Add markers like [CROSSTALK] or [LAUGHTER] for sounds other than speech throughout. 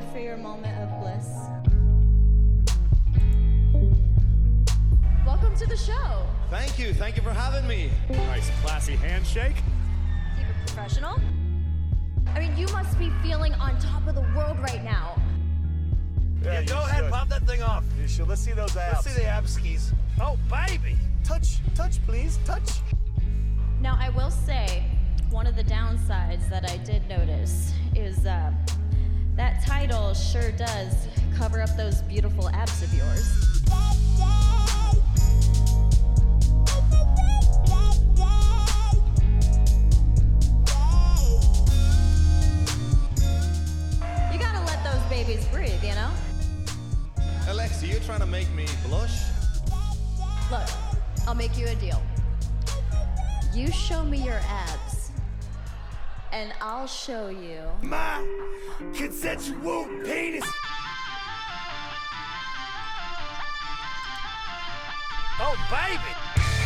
ready for your moment of bliss? Welcome to the show. Thank you. Thank you for having me. Nice classy handshake. Keep it professional. I mean, you must be feeling on top of the world right now. Yeah, you go ahead, should. pop that thing off. You should. Let's see those abs. Let's see the ab skis. Oh, baby. Touch, touch, please. Touch. Now, I will say, one of the downsides that I did notice is uh, that title sure does cover up those beautiful abs of yours. You gotta let those babies breathe, you know? Alexa, you're trying to make me blush? Look, I'll make you a deal. You show me your abs, and I'll show you. My consensual penis. Oh, baby. Baby.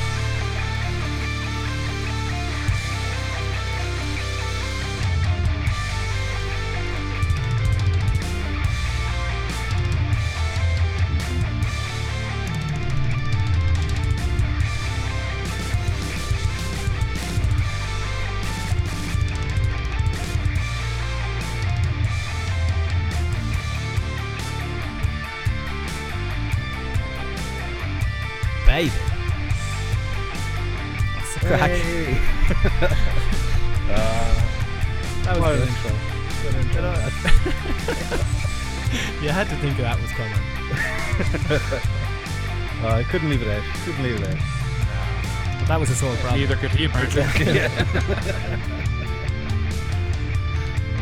Couldn't leave it out. Couldn't leave it out. But that was his whole problem. Neither could he, apparently. [LAUGHS] [LAUGHS]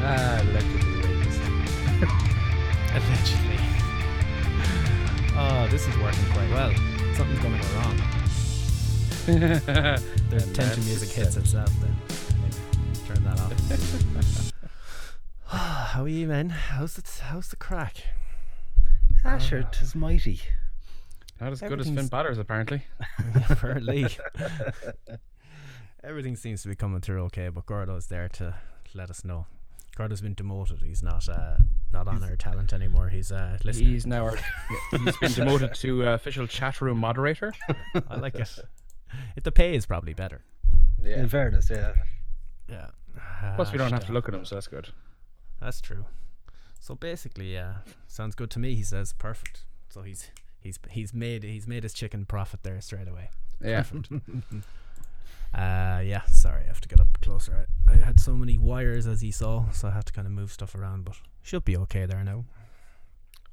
Ah, allegedly rapist. [LAUGHS] Allegedly. Oh, this is working quite well. Something's going to go wrong. The And tension music hits seven. itself then. Maybe turn that off. [SIGHS] How are you, man? How's the how's the crack? Sure, 'tis mighty. Not as good as Finn Everything's- Batters, apparently. [LAUGHS] Apparently. [LAUGHS] Everything seems to be coming through okay, but Gordo's there to let us know. Gordo's been demoted. He's not uh, not on our talent anymore. He's uh, listening. He's now our, he's been demoted to uh, official chat room moderator. I like it. It, the pay is probably better. Yeah. In fairness, yeah. Yeah. Plus, we don't have to look at him, so that's good. That's true. So basically, yeah, sounds good to me. He says perfect. So he's he's he's made he's made his chicken profit there straight away. Yeah. [LAUGHS] Uh, yeah. Sorry, I have to get up closer. I, I had so many wires as he saw, so I had to kind of move stuff around, but should be okay there now.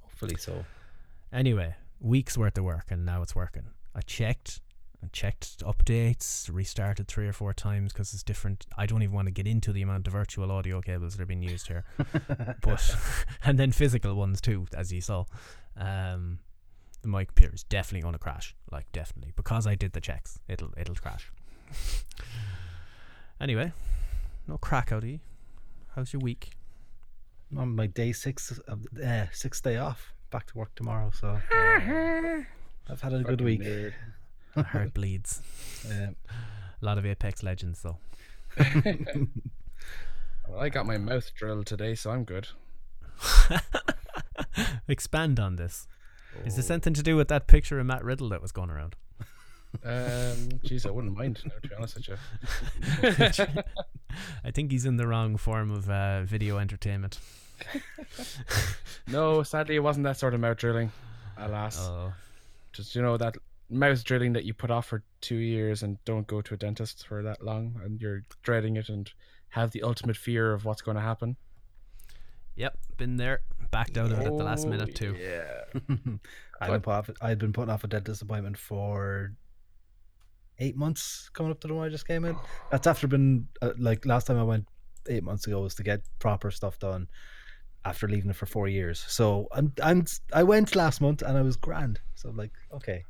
Hopefully so. Anyway, weeks worth of work, and now it's working. I checked. I checked updates, restarted three or four times because it's different. I don't even want to get into the amount of virtual audio cables that are being used here, [LAUGHS] but [LAUGHS] and then physical ones too, as you saw. Um, the mic computer is definitely going to crash, like definitely because I did the checks. It'll it'll crash. [LAUGHS] anyway, no crack out of you. How's your week? On my day six of uh, sixth day off. Back to work tomorrow, so [LAUGHS] I've had a good week. [LAUGHS] Heart bleeds. Um, A lot of Apex Legends though. Well, I got my mouth drilled today, so I'm good. Expand on this. Is this something to do with that picture of Matt Riddle that was going around? Um, jeez, I wouldn't mind, now, to be honest with you. [LAUGHS] I think he's in the wrong form of uh, video entertainment. [LAUGHS] No, sadly, it wasn't that sort of mouth drilling. Alas, Oh, just you know that mouth drilling that you put off for two years and don't go to a dentist for that long, and you're dreading it and have the ultimate fear of what's going to happen. Yep, been there. Backed out of it at the last Oh, minute too. Yeah. [LAUGHS] I'd been, put off, I'd been putting off a dentist appointment for eight months coming up to the one I just came in. [SIGHS] That's after been uh, like last time I went eight months ago was to get proper stuff done after leaving it for four years. So I'm I'm I went last month and I was grand. So I'm like okay,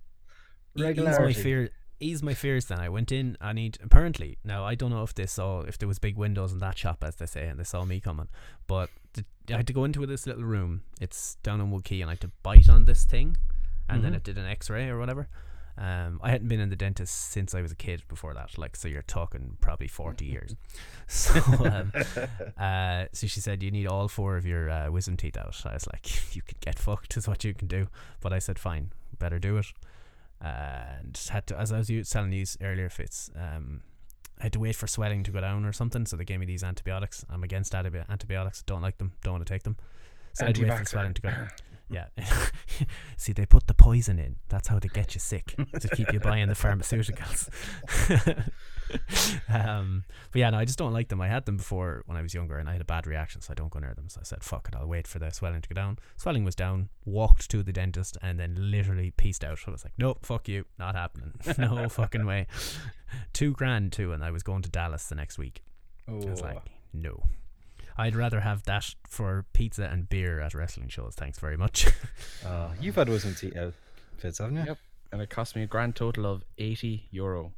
E- Ease my regularity. fear. Ease my fears. Then I went in. I need apparently now. I don't know if they saw if there was big windows in that shop as they say, and they saw me coming. But the, I had to go into this little room. It's down on Wood Quay, and I had to bite on this thing, and then Mhm. it did an X-ray or whatever. Um, I hadn't been in the dentist since I was a kid before that. Like, so you're talking probably 40 years. [LAUGHS] [LAUGHS] So, um, uh, so she said, you need all four of your uh, wisdom teeth out. I was like, [LAUGHS] you could get fucked, is what you can do. But I said, fine, better do it. and had to, as I was telling you earlier, Fitz, um, I had to wait for swelling to go down or something. So they gave me these antibiotics. I'm against antibi- antibiotics. Don't like them. Don't want to take them. So I had to wait for swelling to go down. [CLEARS THROAT] Yeah. [LAUGHS] See, they put the poison in. That's how they get you sick to keep you buying the pharmaceuticals. [LAUGHS] um, but yeah, no, I just don't like them. I had them before when I was younger, and I had a bad reaction, so I don't go near them. So I said, "Fuck it, I'll wait for the swelling to go down." Swelling was down. Walked to the dentist, and then literally pieced out. I was like, "Nope, fuck you, not happening. [LAUGHS] no fucking way." Two grand too, and I was going to Dallas the next week. I was like, no. I'd rather have that for pizza and beer at wrestling shows. Thanks very much. [LAUGHS] Uh, you've had wisdom teeth out, Fitz, haven't you? Yep. And it cost me a grand total of 80 euro.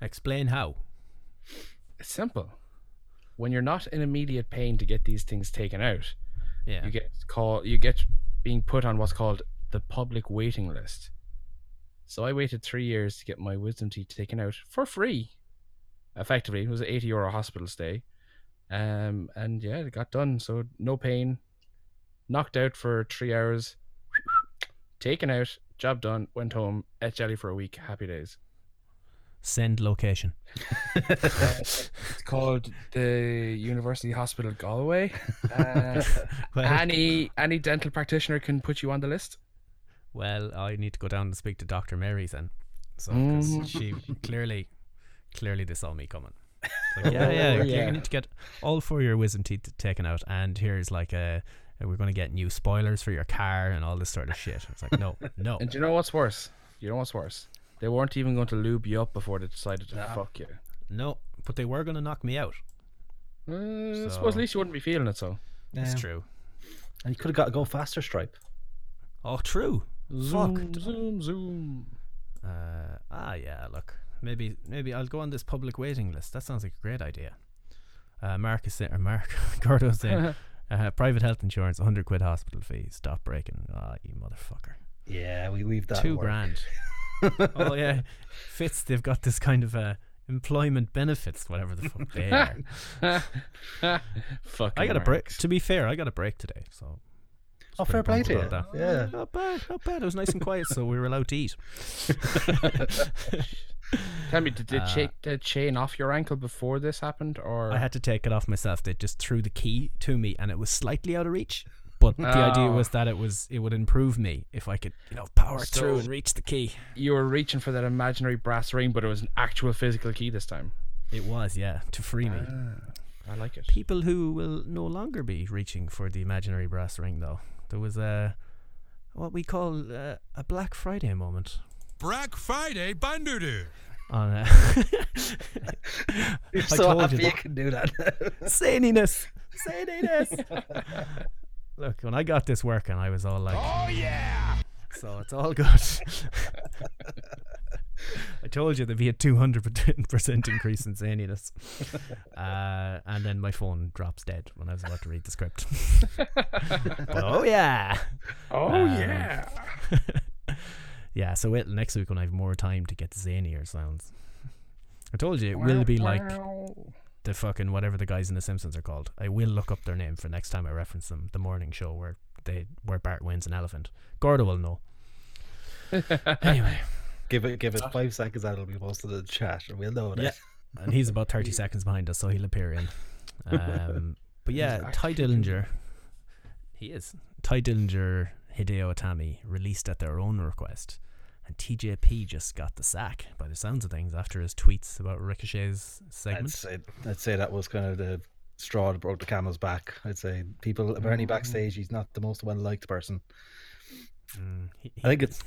Explain how. It's simple. When you're not in immediate pain to get these things taken out, Yeah. you get call you get being put on what's called the public waiting list. So I waited three years to get my wisdom teeth taken out for free. Effectively, it was an eighty euro hospital stay, um, and yeah, it got done. So no pain, knocked out for three hours, taken out, job done, went home, ate jelly for a week, happy days. Send location. [LAUGHS] It's called the University Hospital Galway. [LAUGHS] Uh, Well, any any dental practitioner can put you on the list. well, I need to go down and speak to Dr. Mary then. So, 'cause Mhm. she clearly, clearly they saw me coming. It's Like, yeah, yeah, yeah, yeah. You need to get all four of your wisdom teeth taken out, and here's like a. We're going to get new spoilers for your car and all this sort of shit. It's like, no, [LAUGHS] no. And do you know what's worse? You know what's worse? They weren't even going to lube you up before they decided to fuck you. No, but they were going to knock me out. Uh, I suppose at least you wouldn't be feeling it. So It's Yeah. true. And you could have got a go faster stripe. Oh, true. zoom, Fuck. zoom, zoom. Uh, ah, yeah. Look, maybe maybe I'll go on this public waiting list. That sounds like a great idea. Uh, Mark is saying, or Mark [LAUGHS] Gordo's saying, [LAUGHS] uh, private health insurance, 100 quid hospital fee. Stop breaking. Ah, you motherfucker. Yeah, we we've that. Two at work. grand. [LAUGHS] oh yeah, Fitz. They've got this kind of uh, employment benefits, whatever the fuck they are. Fucking I got a break. To be fair, I got a break today, so. Oh, pretty fair play pumped to you. that. Yeah. Not bad, not bad. It was nice and quiet, so we were allowed to eat. Tell me, did they Uh, take the chain off your ankle before this happened, or I had to take it off myself. They just threw the key to me, and it was slightly out of reach. But the idea Oh. was that it was it would improve me if I could, you know, power through and reach the key. you were reaching for that imaginary brass ring, but it was an actual physical key this time? It was, yeah, to free me. I like it. People who will no longer be reaching for the imaginary brass ring, though. There was a what we call uh, a Black Friday moment Black Friday Bandudu. on. Uh, [LAUGHS] You're I so told happy you you can do that. [LAUGHS] Zaniness, zaniness. [LAUGHS] Look, when I got this working, I was all like, Oh, yeah! So it's all good. I told you there'd be a 200% increase in zaniness. Uh, and then my phone drops dead when I was about to read the script. But oh, yeah. Oh Um, yeah. Yeah, so wait next week when I have more time to get zanier sounds. I told you it will be like the fucking whatever the guys in The Simpsons are called. I will look up their name for next time I reference them. The morning show where they where Bart wins an elephant. Gordo will know. [LAUGHS] anyway. give it give it five seconds and it'll be posted in the chat and we'll know that. Yeah. and he's about 30 seconds behind us, so he'll appear in. [LAUGHS] Um, but yeah, Tye Dillinger, he is. Tye Dillinger, Hideo Itami released at their own request, and TJP just got the sack by the sounds of things after his tweets about Ricochet's I'd say, I'd say that was kind of the straw that broke the camel's back. I'd say people apparently backstage he's not the most well liked person. Mm, he- I think it's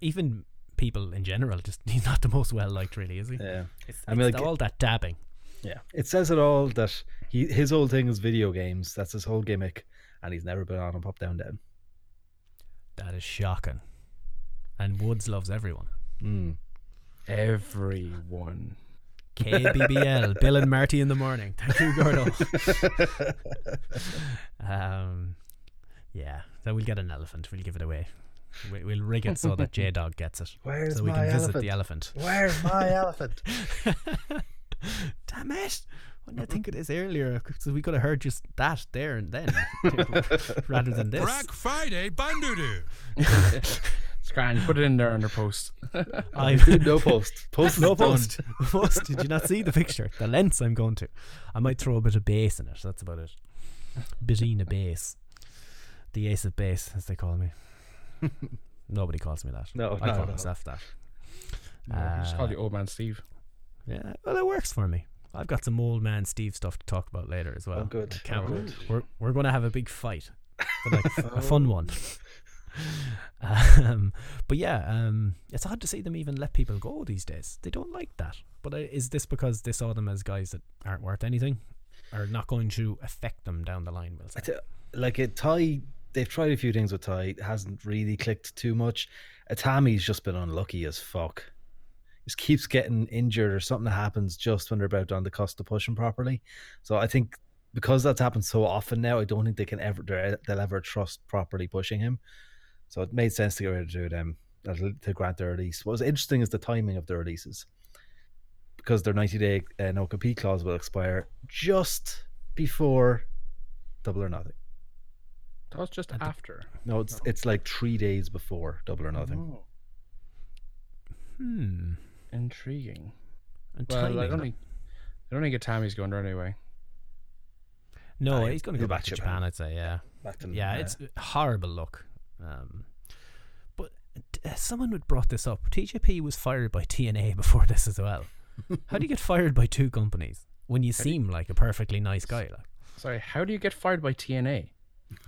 even people in general, just [LAUGHS] he's not the most well liked, really, is he? yeah. It's, I mean, it's like- all that dabbing. Yeah. It says it all that he his whole thing is video games. That's his whole gimmick. And he's never been on a pop down down. That is shocking. And Woods loves everyone. Mm. Everyone. KBBL, [LAUGHS] Bill and Marty in the morning. [LAUGHS] Thank you, Gordo. [LAUGHS] um, yeah, so we'll get an elephant. We'll give it away. We, we'll rig it so that J Dog gets it. Where's so we my can visit elephant? the elephant. Where's my elephant? Damn it! Why didn't I think it is earlier? So we could have heard just that there and then, [LAUGHS] rather than this. Black Friday Bandudu. It's grand. Put it in there under post. [LAUGHS] I [LAUGHS] no post. Post no is done. post. post. Did you not see the picture? The lengths I'm going to. I might throw a bit of bass in it. That's about it. Bitina bass. The ace of bass, as they call me. Nobody calls me that. No, I no, call no. myself that. I just call Uh, you old man Steve. Yeah, well, it works for me. I've got some old man Steve stuff to talk about later as well. Oh, good. I can't Oh, good. We're we're going to have a big fight, but like [LAUGHS] a fun one. Um, but yeah, um, it's hard to see them even let people go these days. They don't like that. But uh, is this because they saw them as guys that aren't worth anything, or not going to affect them down the line? We'll say. Like a Ty, they've tried a few things with Ty. Hasn't really clicked too much. Itami's just been unlucky as fuck. Just keeps getting injured or something happens just when they're about on the cusp of pushing properly. So I think because that's happened so often now, I don't think they can ever they're- they'll ever trust properly pushing him. So it made sense to get rid of them to grant their release. What was interesting is the timing of the releases because their 90 day uh, no compete clause will expire just before Double or Nothing. That was just after. No, it's it's like three days before Double or Nothing. Oh, Hmm. Intriguing. And Well, I don't think I don't think Itami's going there anyway. no, Aye, he's going to go back back to Japan. Japan. I'd say. Yeah. Back to Yeah, it's a horrible look. Um, but uh, someone had brought this up. TJP was fired by TNA [LAUGHS] before this as well. How do you get fired by two companies when you seem like a perfectly nice guy? Like Sorry, how do you get fired by TNA?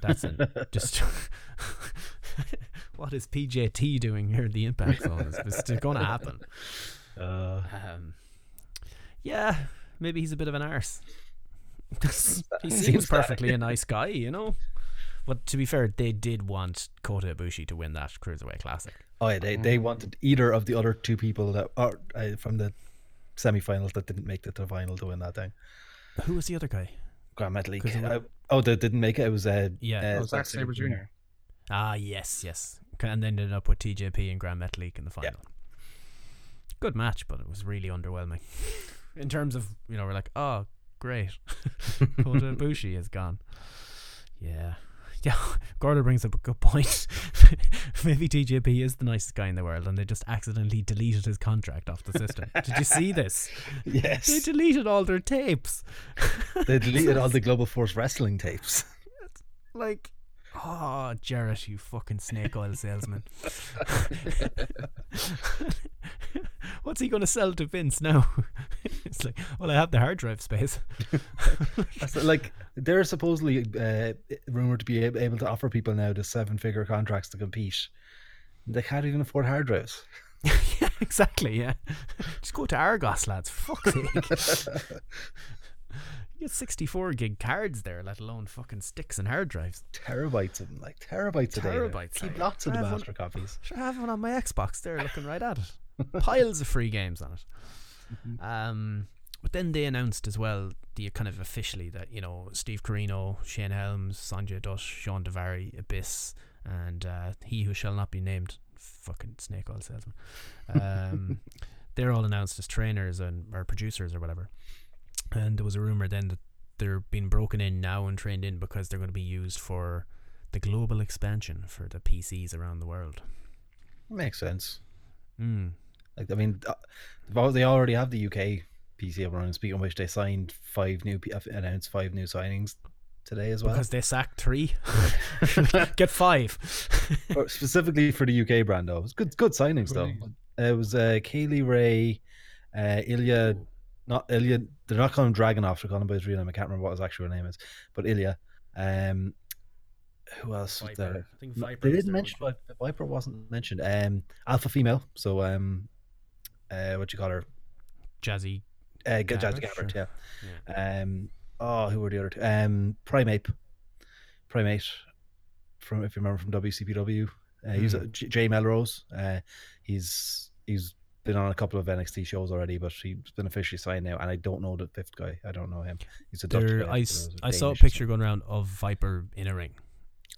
that's an, [LAUGHS] just [LAUGHS] what is PJT doing here? at The Impact Zone is it's going to happen. Uh, Um, yeah, maybe he's a bit of an arse. [LAUGHS] he seems Seems perfectly a [LAUGHS] nice guy, you know. But to be fair, they did want Kota Ibushi to win that cruiserweight classic. oh yeah, they, they wanted either of the other two people that are uh, from the semi-finals that didn't make it to the final to win that thing. Who was the other guy? Gran Metalik. 'Cause it Uh, oh, they didn't make it. It was uh, Yeah. uh, Oh, Zack Sabre Jr. Ah, yes, yes. And then ended up with TJP and Gran Metalik in the final. Good match, but it was really underwhelming. [LAUGHS] In terms of, you know, we're like, oh, great. [LAUGHS] Kota Ibushi is gone. Yeah. [LAUGHS] Yeah, Gordo brings up a good point. Maybe TJP is the nicest guy in the world and they just accidentally deleted his contract off the system. Did you see this? Yes. They deleted all their tapes. they deleted all the Global Force wrestling tapes. like oh Jarrett you fucking snake oil salesman. [LAUGHS] What's he gonna sell to Vince now? [LAUGHS] It's like well I have the hard drive space. [LAUGHS] That's like they're supposedly uh, rumored to be able to offer people now the seven-figure contracts to compete. They can't even afford hard drives. yeah exactly yeah. Just go to Argos lads fuck's sake you get 64 gig cards there let alone fucking sticks and hard drives Terabytes of them, like terabytes a day. Terabytes, Keep lots of I the have one- copies. Sure, I have one on my Xbox there, looking right at it. [LAUGHS] Piles of free games on it. Um, but then they announced as well, the kind of officially that you know Steve Corino, Shane Helms, Sonjay Dutt, Shawn Daivari, Abyss, and uh, he who shall not be named, fucking snake oil salesman. Um, [LAUGHS] they're all announced as trainers and or producers or whatever. And there was a rumor then that they're being broken in now and trained in because they're going to be used for the global expansion for the PCs around the world. Makes sense. Mm. Like I mean, uh, they've al- they already have the UK PC up and running. Speaking of which, they signed five new, P- uh, announced five new signings today as well. Because they sacked three. [LAUGHS] [LAUGHS] Get five. [LAUGHS] Specifically for the UK brand, though, it was good, good signings though. Uh, it was uh, Kay Lee Ray, uh, Ilya, not Ilya. They're not calling him Dragunov. They're calling him by his real name. I can't remember what his actual name is, but Ilya. Um, who else was there? I think No, Viper they didn't mention one Viper. Viper wasn't mentioned. Um, alpha female. So um, uh, what you call her? Jazzy. Uh, G- Jazz Gabert, Gabert, sure. yeah. Um, oh, who were the other two? Um, Primate, Primate, from if you remember from WCPW. Uh, he's a J- Jay Melrose. Uh, he's he's been on a couple of NXT shows already, but he's been officially signed now. And I don't know the fifth guy. I don't know him. He's a Dutch There, guy, I, s- I saw a picture going around of Viper in a ring.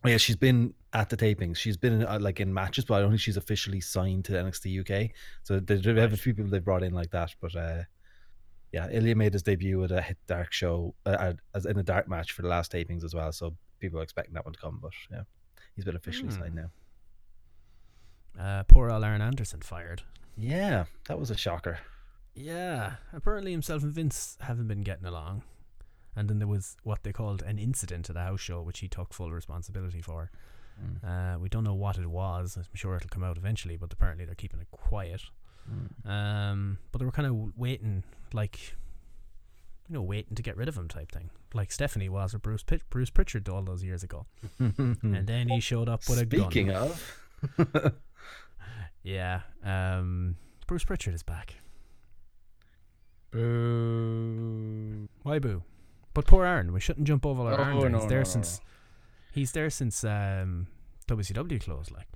Oh, yeah, she's been at the tapings. She's been in, uh, like in matches, but I don't think she's officially signed to NXT UK. So they, they have a few people they brought in like that. But uh, yeah, Ilya made his debut at a Hit Dark show uh, as in a dark match for the last tapings as well. So people are expecting that one to come. But yeah, he's been officially Hmm. signed now. Uh, poor old Arn Anderson fired. Yeah, that was a shocker. Yeah, apparently himself and Vince haven't been getting along. And then there was what they called an incident at a house show, which he took full responsibility for. Uh, we don't know what it was. I'm sure it'll come out eventually, but apparently they're keeping it quiet. Um, but they were kind of waiting, like, you know, waiting to get rid of him type thing, like Stephanie was with Bruce Pit- Bruce Pritchard all those years ago. [LAUGHS] and then he showed up with a gun. Speaking of, [LAUGHS] Yeah, um, Bruce Pritchard is back. Boo. Why boo? But poor Arn, we shouldn't jump over like Oh, Arn. no, he's there no, since he's there since um, WCW closed, like,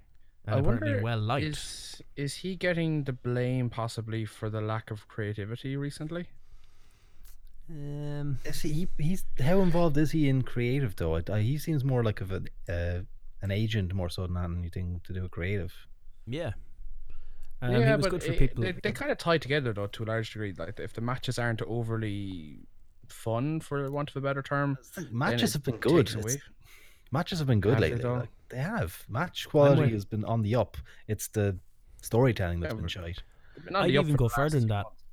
and I apparently wonder well liked. Is is he getting the blame possibly for the lack of creativity recently? Um, is he? He's how involved is he in creative though? I, I, he seems more like of an uh, an agent more so than anything to do with creative. yeah, um, he was good for it- people. They, they kind of tie together though to a large degree. Like if the matches aren't overly fun, for want of a better term, Matches have been good. Matches have been good Have lately. though? Like, they have. Match quality has been on the up. It's the storytelling that's Yeah, been but- shite. Been I'd even go further than that. months.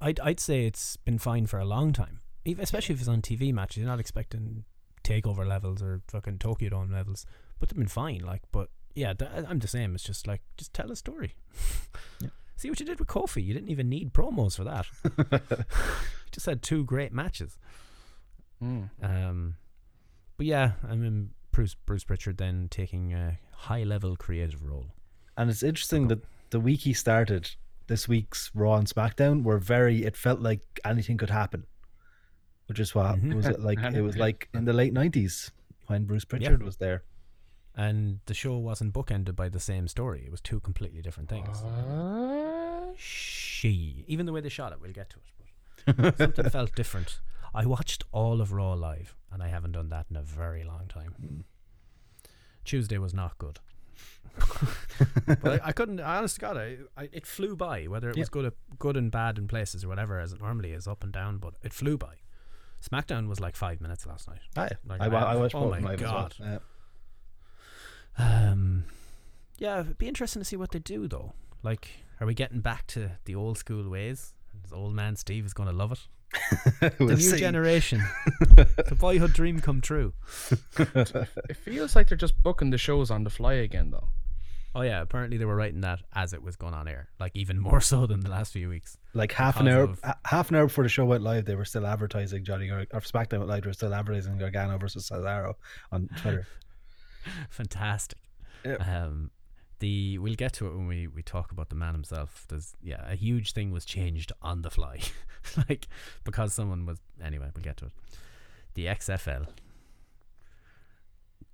I'd I'd say it's been fine for a long time, even especially if it's on TV matches. You're not expecting takeover levels or fucking Tokyo Dome levels, but they've been fine. Like, but yeah, I'm the same. It's just like just tell a story. [LAUGHS] See what you did with Kofi. You didn't even need promos for that. you [LAUGHS] [LAUGHS] just had two great matches. Mm. Um, but yeah, I mean Bruce Bruce Pritchard then taking a high level creative role. And it's interesting that the week he started, this week's Raw and SmackDown were very. It felt like anything could happen, which is what Mhm. was it like? It was like in the late nineties when Bruce Pritchard was there. And the show wasn't bookended by the same story. It was two completely different things. She, even the way they shot it, we'll get to it. But [LAUGHS] something felt different. I watched all of Raw live, and I haven't done that in a very long time. Tuesday was not good. [LAUGHS] but I, I couldn't. I honest to God, I, I it flew by. Whether it was good, good and bad in places or whatever, as it normally is, up and down. But it flew by. SmackDown was like five minutes last night. Ah, Hi, Like, I, I- watched oh my as well. God. Yeah. Um, yeah, it'd be interesting to see what they do though. Like, are we getting back to the old school ways? This old man Steve is going to love it. [LAUGHS] The We'll new see. generation, [LAUGHS] the boyhood dream come true. [LAUGHS] It feels like they're just booking the shows on the fly again, though. Oh yeah, apparently they were writing that as it was going on air, like even more so than the last few weeks. like half an hour, of- half an hour before the show went live, they were still advertising Johnny Gar- or SmackDown went live. They were still advertising Gargano versus Cesaro on Twitter. [LAUGHS] Fantastic. Yep. Um, the we'll get to it when we we talk about the man himself. There's yeah, a huge thing was changed on the fly, [LAUGHS] like because someone was anyway. We'll get to it. The XFL.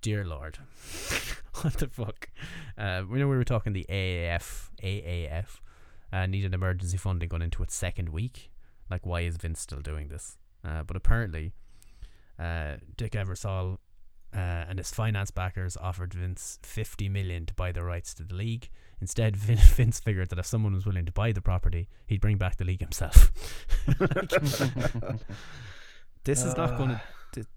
Dear Lord, [LAUGHS] what the fuck? Uh, we know we were talking the AAF, AAF, uh, needed emergency funding going into its second week. Like, why is Vince still doing this? Uh, but apparently, uh, Dick Ebersol uh, and his finance backers offered Vince 50 million to buy the rights to the league. Instead, [LAUGHS] Vin- Vince figured that if someone was willing to buy the property, he'd bring back the league himself. [LAUGHS] this is not going to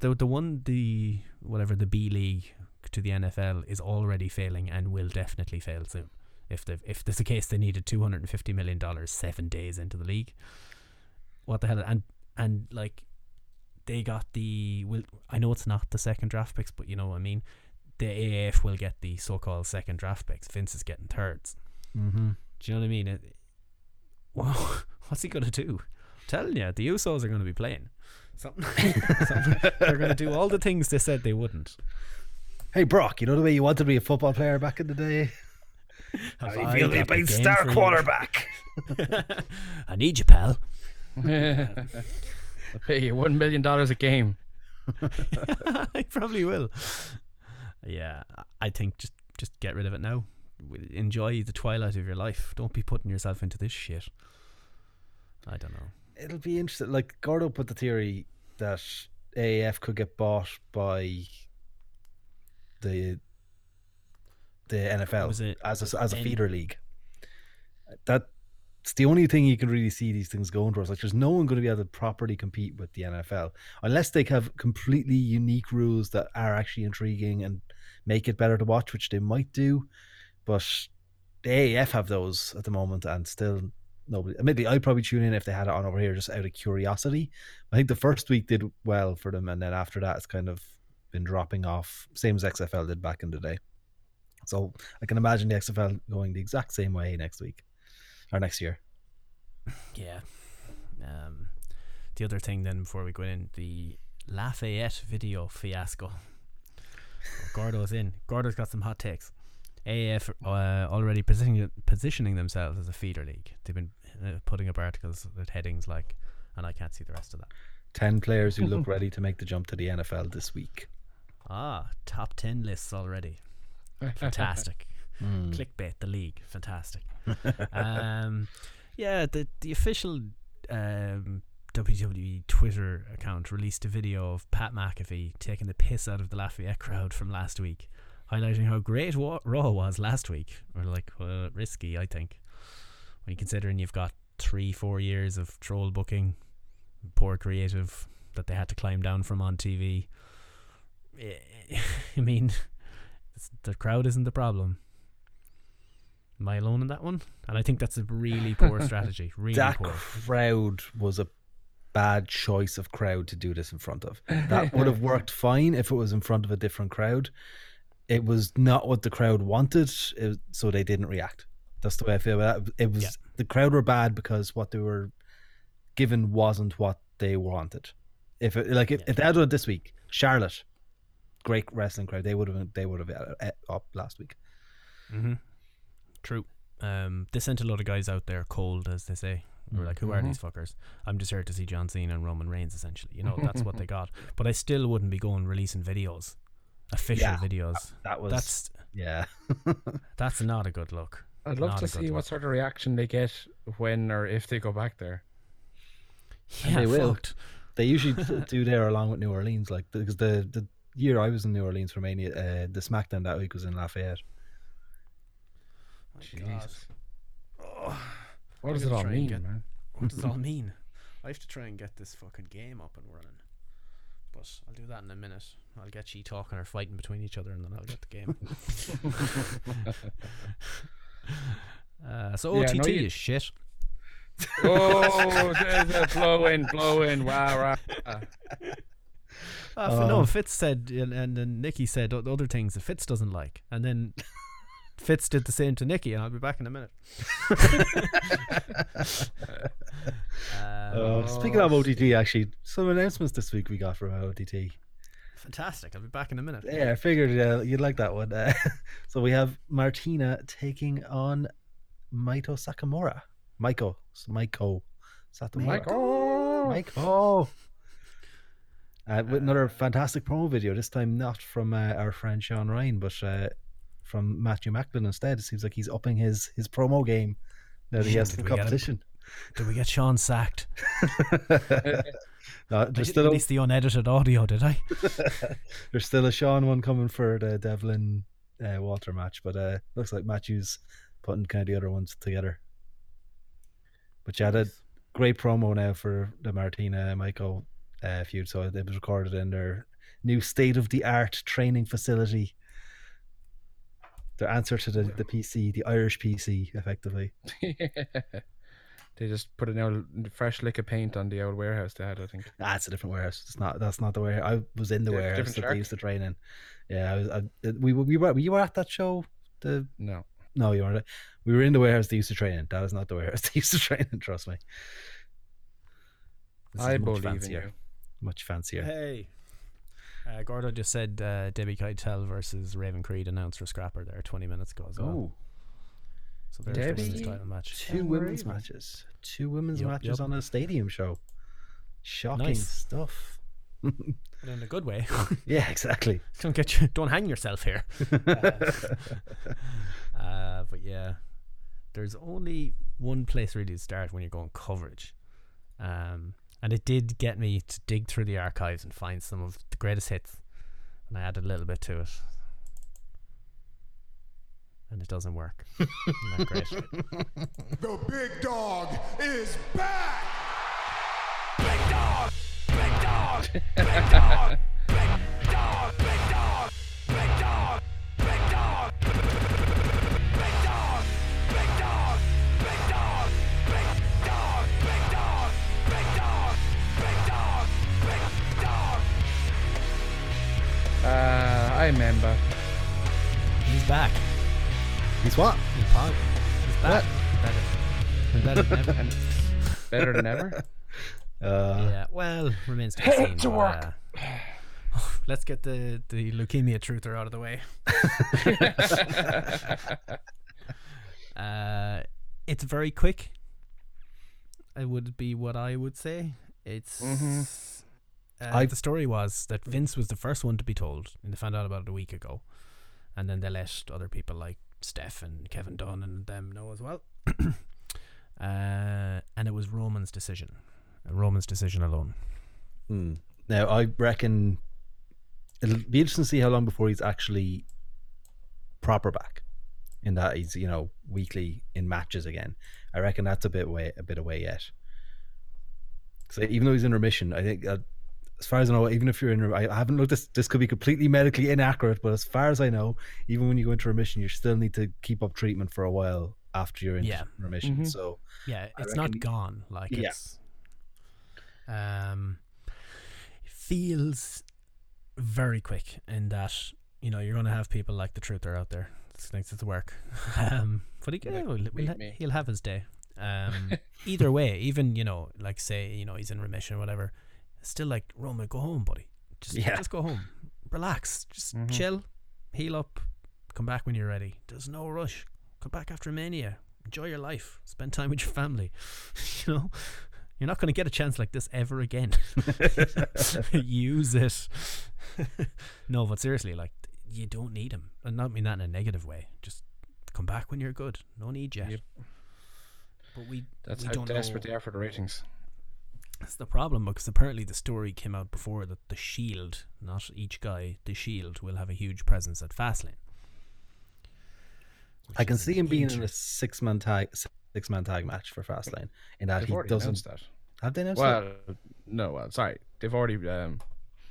the the one the whatever the B league to the NFL is already failing and will definitely fail soon. If the if there's a case they needed 250 million dollars 7 days into the league. What the hell and and like they got the will I know it's not the second draft picks, but you know what I mean. The AAF will get the so-called second draft picks. Vince is getting thirds. mm-hmm. Do you know what I mean? It, wow, [LAUGHS] what's he gonna do? I'm telling you, the Usos are gonna be playing. Something, [LAUGHS] something they're gonna do all the things they said they wouldn't. Hey Brock, you know the way you wanted to be a football player back in the day? Have I I feel got me being star quarterback. [LAUGHS] I need you, pal. I'll [LAUGHS] pay you one million dollars a game. [LAUGHS] I probably will. Yeah, I think just just get rid of it now. Enjoy the twilight of your life. Don't be putting yourself into this shit. I don't know. It'll be interesting. Like Gordo put the theory that AAF could get bought by the the NFL Was it as a, as a N- feeder league. That's the only thing you can really see these things going towards. Like, there's no one going to be able to properly compete with the NFL unless they have completely unique rules that are actually intriguing and make it better to watch, which they might do. But the AAF have those at the moment, and still nobody. Maybe I'd probably tune in if they had it on over here just out of curiosity. I think the first week did well for them, and then after that, it's kind of been dropping off, same as XFL did back in the day. So I can imagine the XFL going the exact same way next week or next year. Yeah. Um, the other thing then before we go in, the Lafayette video fiasco. Oh, Gordo's in. Gordo's got some hot takes. AAF uh, already positioning positioning themselves as a feeder league. They've been uh, putting up articles with headings like, and I can't see the rest of that. 10 players who look [LAUGHS] ready to make the jump to the NFL this week. Ah, top ten lists already. [LAUGHS] Fantastic. Clickbait the league. Fantastic. [LAUGHS] um, yeah, the the official um, WWE Twitter account released a video of Pat McAfee taking the piss out of the Lafayette crowd from last week, highlighting how great Raw was last week. Or like uh, risky, I think, when you considering you've got three, four years of troll booking, poor creative that they had to climb down from on TV. Eh, [LAUGHS] I mean, [LAUGHS] the crowd isn't the problem. Am I alone in that one? And I think that's a really [LAUGHS] poor strategy. Really that poor. crowd was a bad choice of crowd to do this in front of. That [LAUGHS] would have worked fine if it was in front of a different crowd. It was not what the crowd wanted, it, so they didn't react. That's the way I feel about it. It was Yeah. the crowd were bad because what they were given wasn't what they wanted. If it, like if, if they had done it this week, Charlotte, great wrestling crowd, they would have they would have uh, up last week. Mm-hmm. True. Um, they sent a lot of guys out there cold, as they say. We're like, who are these fuckers? I'm just here to see John Cena and Roman Reigns, essentially. You know, [LAUGHS] that's what they got. But I still wouldn't be going releasing videos, official Yeah, videos. That was That's yeah. [LAUGHS] that's not a good look. I'd love Not to a good see what sort of reaction they get when or if they go back there. Yeah, they will. fucked. They usually [LAUGHS] do there along with New Orleans, like because the the year I was in New Orleans for Mania, uh, the SmackDown that week was in Lafayette. Jesus. Oh, [LAUGHS] What does it all mean, get- man? what does it all mean? I have to try and get this fucking game up and running. But I'll do that in a minute. I'll get she talking or fighting between each other, and then I'll get the game. [LAUGHS] uh, so Yeah, OTT no, you- is shit. oh, there's a blow in, blow in, wow, wow. Uh, f- no, Um, Fitz said, and, and then Nikki said other things that Fitz doesn't like, and then [LAUGHS] Fitz did the same to Nikki, and I'll be back in a minute. Um, [LAUGHS] Uh, speaking of OTT, actually, some announcements this week we got from OTT. fantastic! I'll be back in a minute. Yeah, I figured uh, you'd like that one. Uh, [LAUGHS] so we have Martina taking on Maito Sakamura. Maiko, Maiko, Satomura. Maiko. Uh, with another fantastic promo video. This time not from uh, our friend Sean Ryan, but uh, from Matthew Macklin instead. It seems like he's upping his his promo game now that he has did some we get competition. Did we get Sean sacked? [LAUGHS] no, I there's still a, release the unedited audio, did I? [LAUGHS] there's still a Sean one coming for the Devlin uh, Walter match, but uh, looks like Matthew's putting kind of the other ones together. But yeah, the great promo now for the Martina Michael uh, feud. So it was recorded in their new state of the art training facility. Their answer to the, the PC, the Irish PC, effectively. [LAUGHS] they just put an old fresh lick of paint on the old warehouse they had, I think. Ah, it's a different warehouse. It's not. That's not the warehouse. I was in the Yeah, warehouse different that shark. they used to train in. Yeah, I was. I, we we were. You were at that show. The No. no, you weren't. We were in the warehouse they used to train in. That was not the warehouse [LAUGHS] they used to train in. Trust me. This I much believe in you. Much fancier. Hey. Uh, Gordo just said uh, Debbie Keitel versus Raven Creed announced for Scrapper there 20 minutes ago as well. Oh, so there's the women's Debbie. title match. two women's matches. Two women's Yup, matches yup. on a stadium show. Shocking Nice. stuff. [LAUGHS] But in a good way. [LAUGHS] yeah, exactly. [LAUGHS] don't get you. Don't hang yourself here. Uh, uh, but yeah, there's only one place really to start when you're going coverage, um, and it did get me to dig through the archives and find some of the greatest hits. And I added a little bit to it. And it doesn't work. [LAUGHS] Not great. The big dog is back! Big dog! Big dog! Big dog! Big dog! Big dog! Remember. He's back. He's what? He's pod. He's back. Better. Better than ever. And [LAUGHS] better than ever. Uh, yeah. Well, remains to be seen. to work. [SIGHS] let's get the the leukemia truther out of the way. [LAUGHS] uh, it's very quick. It would be what I would say. It's. Uh, I- the story was that Vince was the first one to be told, and they found out about it a week ago, and then they let other people like Steph and Kevin Dunn and them know as well. [COUGHS] uh, and it was Roman's decision, Roman's decision alone. Hmm. Now I reckon it'll be interesting to see how long before he's actually proper back. In that he's you know weekly in matches again. I reckon that's a bit away, a bit away yet. So even though he's in remission, I think uh, as far as I know, even if you're in, I haven't looked. This this could be completely medically inaccurate, but as far as I know, even when you go into remission, you still need to keep up treatment for a while after you're in Yeah. remission. Mhm. So Yeah, I it's not gone. Like Yeah. it's um it feels very quick in that you know you're going to have people like the truther out there that thinks it's work. [LAUGHS] um, but he, yeah, we'll, we'll ha- he'll have his day. Um, [LAUGHS] either way, even you know, like say you know he's in remission or whatever, still like Roman, go home, buddy. Just Yeah. just go home, relax, just Mhm. chill, heal up, come back when you're ready. There's no rush. Come back after Mania. Enjoy your life. Spend time with your family. [LAUGHS] you know, you're not going to get a chance like this ever again. [LAUGHS] [LAUGHS] Use it. no, but seriously, like you don't need him, and not mean that in a negative way. Just come back when you're good. No need yet. Yep. But we That's we how desperate know. they are for the ratings. That's the problem because apparently the story came out before that the Shield, not each guy, the Shield will have a huge presence at Fastlane. I can see him being in a six man tag six man tag match for Fastlane. In that They've he doesn't announced that. have they announced that? Well, no, well, sorry. They've already um,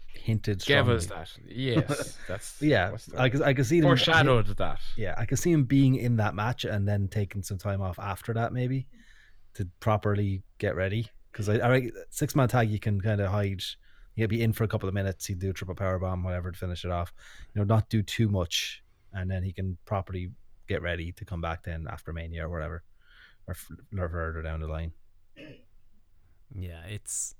hinted gave us that. Yes, [LAUGHS] that's Yeah, what's I can I can see them foreshadowed that. Yeah, I can see him being in that match and then taking some time off after that, maybe to properly get ready. Because I, I six man tag, you can kind of hide. He'll be in for a couple of minutes. He'd do a triple power bomb, whatever, to finish it off. You know, not do too much, and then he can properly get ready to come back then after Mania or whatever, or, or further down the line. Yeah, it's.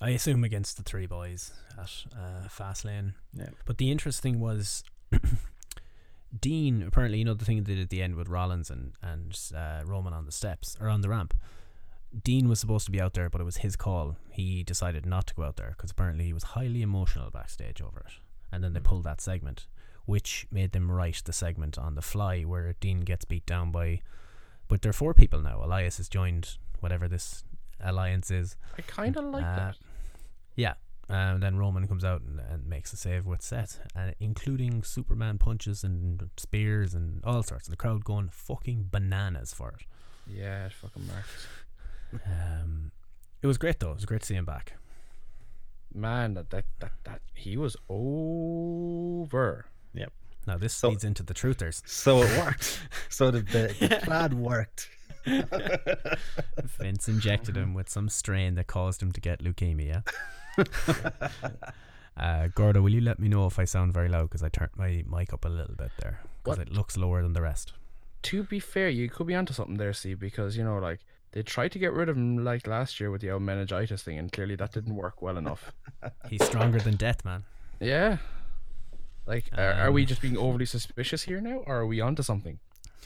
I assume against the three boys at uh, Fastlane. Yeah. But the interesting was [COUGHS] Dean. Apparently, you know the thing they did at the end with Rollins and and uh, Roman on the steps or on the ramp. Dean was supposed to be out there, but it was his call. He decided not to go out there because apparently he was highly emotional backstage over it. And then they pulled that segment, which made them write the segment on the fly where Dean gets beat down by. But there are four people now. Elias has joined whatever this alliance is. I kind of like Uh, that. Yeah. And then Roman comes out and, and makes a save with Seth, uh, including Superman punches and spears and all sorts. And the crowd going fucking bananas for it. Yeah, it fucking marks. Um, it was great though. It was great to see him back. Man, that that that, that he was over. Yep. Now this So- leads into the truthers. So it [LAUGHS] worked. so the, the, the [LAUGHS] plan worked. [LAUGHS] Vince injected him with some strain that caused him to get leukemia. uh, Gordo, will you let me know if I sound very loud because I turned my mic up a little bit there because it looks lower than the rest. To be fair, you could be onto something there, see, because you know, like they tried to get rid of him like last year with the old meningitis thing, and clearly that didn't work well enough. [LAUGHS] He's stronger than death, man. Yeah. Like, are, are we Um. just being overly suspicious here now, or are we onto something?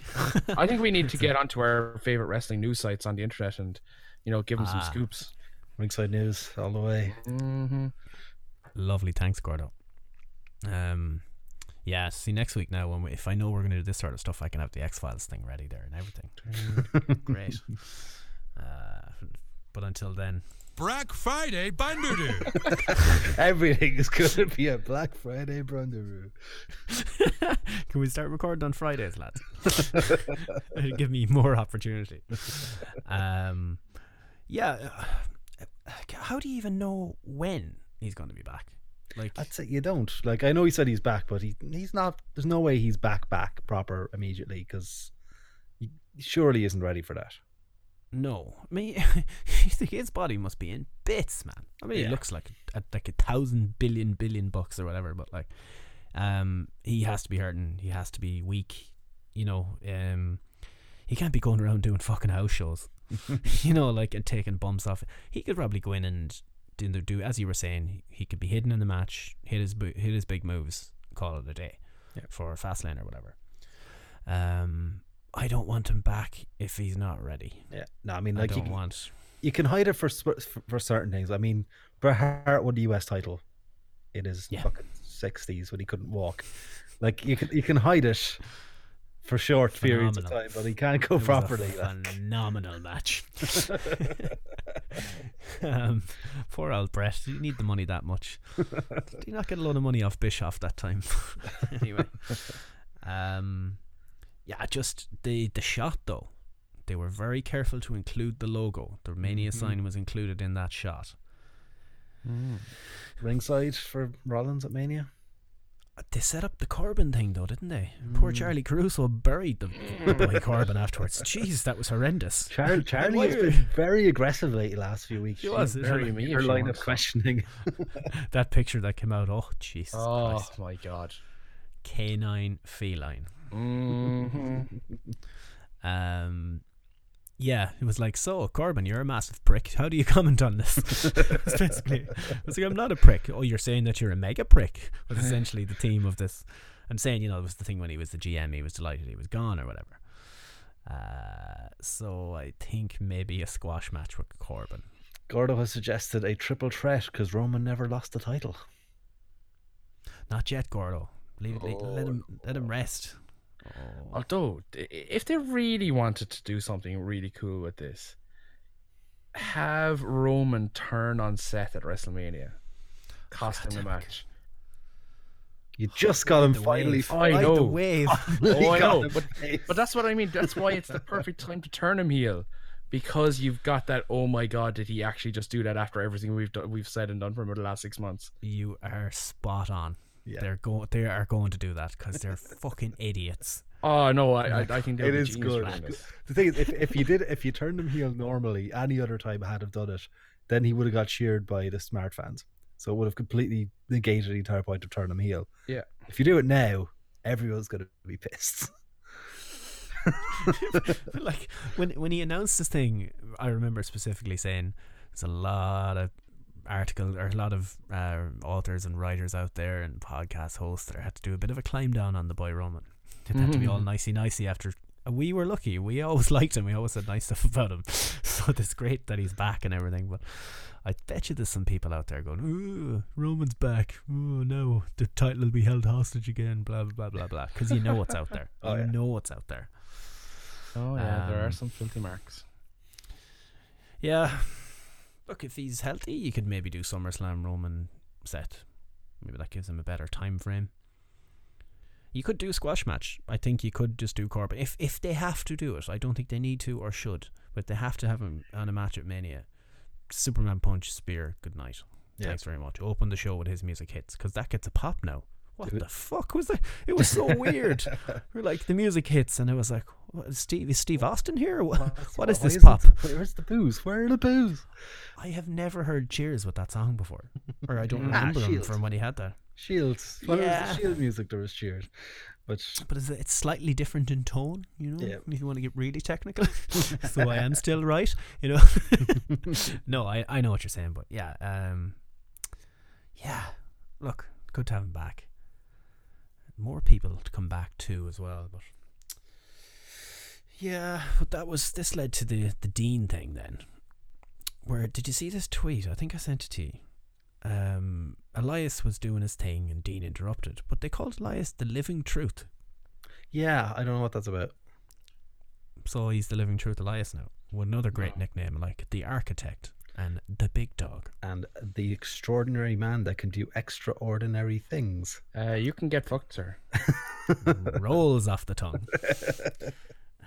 [LAUGHS] I think we need to get onto our favorite wrestling news sites on the internet and, you know, give them some Ah. scoops. Ringside news all the way. Mm-hmm. Lovely, thanks, Gordo. Um, yeah. See next week now when we, if I know we're gonna do this sort of stuff, I can have the X Files thing ready there and everything. [LAUGHS] Great. [LAUGHS] Uh, But until then, Black Friday Banduru. [LAUGHS] Everything is going to be a Black Friday Brundaroo. can we start recording on Fridays, lads? It'll give me more opportunity. Um, yeah. uh, How do you even know when he's going to be back? Like, I'd say you don't. Like, I know he said he's back, but he he's not. There's no way he's back back proper immediately because he surely isn't ready for that. no. I mean, [LAUGHS] his body must be in bits, man. I mean, Yeah. he looks like a, like a thousand billion billion bucks or whatever, but like, um, he has to be hurting. He has to be weak. You know, um, he can't be going around doing fucking house shows. [LAUGHS] [LAUGHS] you know, like and taking bumps off. He could probably go in and do, do as you were saying. He, could be hidden in the match, hit his hit his big moves, call it a day for Fastlane or whatever. Um, I don't want him back if he's not ready. Yeah. No, I mean, like you, don't can- want. you can hide it for for for certain things. I mean, Bret Hart won the US title in his Yeah. fucking sixties when he couldn't walk. Like you can you can hide it for short periods of time, but he can't go It was a properly. phenomenal match. [LAUGHS] [LAUGHS] [LAUGHS] um, poor old Bret. Did he need the money that much? [LAUGHS] Did he not get a lot of money off Bischoff that time? [LAUGHS] anyway, um, yeah, just the the shot though. They were very careful to include the logo. The Mania Mm-hmm. sign was included in that shot. Ringside for Rollins at Mania. They set up the Corbin thing though, didn't they? Poor Charlie Caruso buried the, [LAUGHS] the boy Corbin afterwards. Jeez, that was horrendous. [LAUGHS] Char- Charlie has been very aggressive lately last few weeks. He was, Her- bury me her line of questioning. [LAUGHS] that picture that came out. Oh, Jesus Oh Christ. my god. Canine feline. hmm Um, yeah, it was like, so Corbin, you're a massive prick. How do you [LAUGHS] comment on this? [LAUGHS] It's basically, it was like, I'm not a prick. Oh, you're saying that you're a mega prick. Was essentially the theme of this. I'm saying, you know, it was the thing when he was the GM, he was delighted he was gone or whatever. Uh, so I think maybe a squash match with Corbin. Gordo has suggested a triple threat because Roman never lost the title. Not yet, Gordo. Leave it, let him let him rest. Oh. Although, if they really wanted to do something really cool with this, have Roman turn on Seth at WrestleMania, cost him a match. You just got him finally. wave. I know. [LAUGHS] [LAUGHS] the wave. Oh, I know, but but that's what I mean. That's why it's the perfect time to turn him heel, because you've got that. Oh my God, did he actually just do that after everything we've done, we've said and done for him over the last six months? You are spot on. Yeah. They're going. They are going to do that because they're [LAUGHS] fucking idiots. Oh no, I I, I think they'll It be good. [LAUGHS] The thing is, if, if you did, if you turned him heel normally, any other time I had have done it, then he would have got cheered by the smart fans. So it would have completely negated the entire point of turning him heel. Yeah. If you do it now, everyone's going to be pissed. [LAUGHS] like when when he announced this thing, I remember specifically saying there's a lot of articles or a lot of uh, authors and writers out there and podcast hosts that had to do a bit of a climb down on the boy Roman. It had to be all nicey nicey after. We were lucky. We always [LAUGHS] liked him. We always said nice stuff [LAUGHS] about him. So it's great that he's back and everything. But I bet you there's some people out there going, "Ooh, Roman's back. Oh no, the title will be held hostage again." Blah blah blah blah blah. Because you know what's out there. [LAUGHS] Oh, you yeah. know what's out there. Oh yeah, there are Um, some filthy marks. Yeah. Look, if he's healthy, you could maybe do SummerSlam Roman set. Maybe that gives him a better time frame. You could do squash match. I think you could just do Corbin if if they have to do it. I don't think they need to or should, but they have to have him on a match at Mania. Superman punch, spear, good night. Yeah. Thanks very much. Open the show with his music hits because that gets a pop now. What the fuck was that? It was so weird. [LAUGHS] We're like the music hits, and it was like, what, is Steve is Steve Austin here? What, what is Why this it- pop? Where's the booze? Where are the booze? I have never heard Cheers with that song before, or I don't [LAUGHS] Ah, remember from when he had that. Shields. When it was Yeah. the Shield music, there was cheers. But But is it, it's slightly different in tone, you know. Yeah. If you want to get really technical, [LAUGHS] so I am still right, you know. no, I I know what you're saying, but yeah, um, yeah. Look, good to have him back. More people to come back to as well, but yeah, but that was this led to the the Dean thing then. Where did you see this tweet? I think I sent it to you. Um, Elias was doing his thing and Dean interrupted, but they called Elias the living truth. yeah, I don't know what that's about. So he's the living truth Elias now. another great nickname like the Architect and the Big Dog. And the extraordinary man that can do extraordinary things. Uh, you can get fucked, sir. [LAUGHS] rolls off the tongue. [LAUGHS]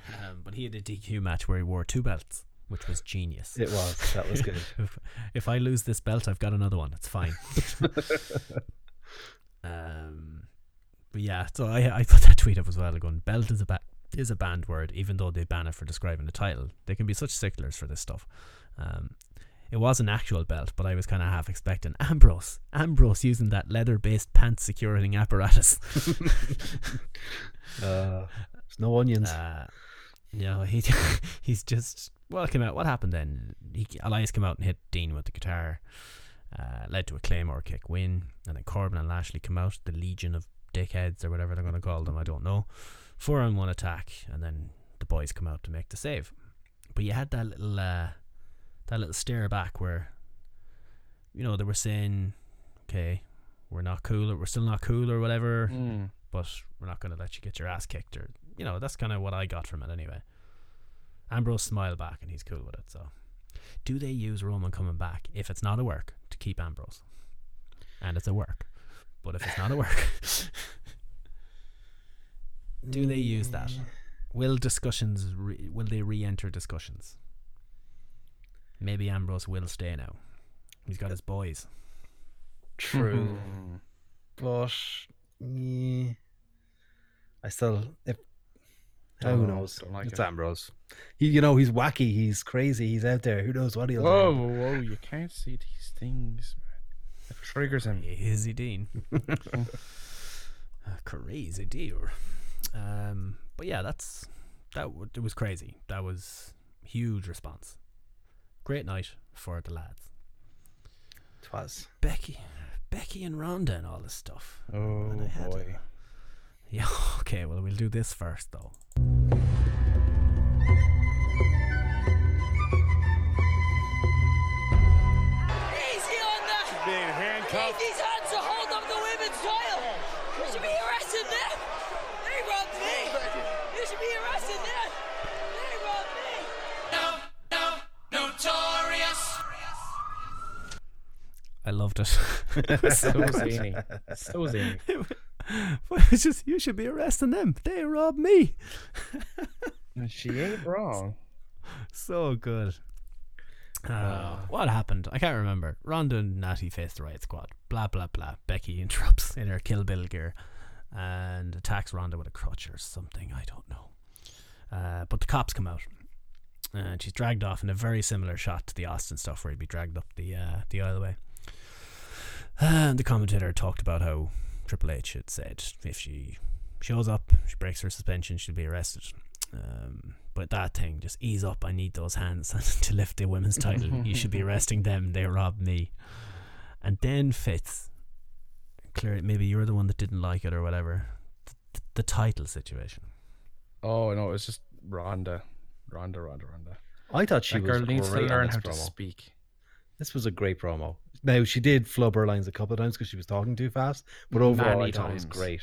Um, but he had a DQ match where he wore two belts, which was genius. It was. That was good. [LAUGHS] if, if I lose this belt, I've got another one. It's fine. um, but yeah, so I I put that tweet up as well. Going belt is a ba- is a banned word, even though they ban it for describing the title. They can be such sticklers for this stuff. Um, it was an actual belt, but I was kind of half expecting [LAUGHS] Ambrose. Ambrose using that leather based pants securing apparatus. [LAUGHS] Uh, no onions. Uh, yeah, [LAUGHS] he he's just well came out. What happened then? He, Elias came out and hit Dean with the guitar, uh, led to a claymore kick win, and then Corbin and Lashley come out, the Legion of Dickheads or whatever they're going to call them. I don't know. Four on one attack, and then the boys come out to make the save. But you had that little uh, that little stare back where, you know, they were saying, "Okay, we're not cool, or we're still not cool, or whatever." Mm. but we're not going to let you get your ass kicked or you know that's kind of what i got from it anyway. Ambrose smiled back and he's cool with it so. Do they use roman coming back if it's not a work to keep ambrose? And it's a work but if it's not a work [LAUGHS] do they use that? Will discussions re- will they re-enter discussions maybe ambrose will stay now he's got his boys True. but yeah, I still if who Don't- knows? don't like it's it. Ambrose. He, you know, he's wacky. He's crazy. He's out there. Who knows what he'll Whoa, do? whoa, you can't see these things, man. It triggers him. Easy Dean. A [LAUGHS] crazy deal. Um, but yeah, that's that. W- it was crazy. That was huge response. Great night for the lads. It was. Becky, Becky and Ronda and all this stuff. Oh And I had boy. [LAUGHS] Yeah. Okay. Well, we'll do this first though. Easy on that! Being handcuffed. Keep these hands to hold up the women's title! You should be arrested then! They robbed me! You should be arrested then! I loved it. [LAUGHS] So [LAUGHS] zany. So zany. [LAUGHS] but it's just you should be arresting them. They robbed me. She ain't wrong. So good. Uh, what happened? I can't remember. Ronda and Natty faced the Riot Squad. Blah blah blah. Becky interrupts in her Kill Bill gear and attacks Ronda with a crutch or something. I don't know. Uh, but the cops come out and she's dragged off in a very similar shot to the Austin stuff where he'd be dragged up the uh, the aisleway. And the commentator talked about how Triple H had said if she shows up, she breaks her suspension, she'll be arrested. Um, but that thing, just ease up. I need those hands [LAUGHS] to lift the women's title. you should be [LAUGHS] arresting them. They robbed me. And then Fitz, clear. Maybe you're the one that didn't like it or whatever. The, the title situation. Oh no, it's just Ronda. Ronda, Ronda, Ronda. I thought she That was girl needs to learn this how to promo. speak. This was a great promo. Now she did flub her lines a couple of times because she was talking too fast, but overall Many I thought it was times. great.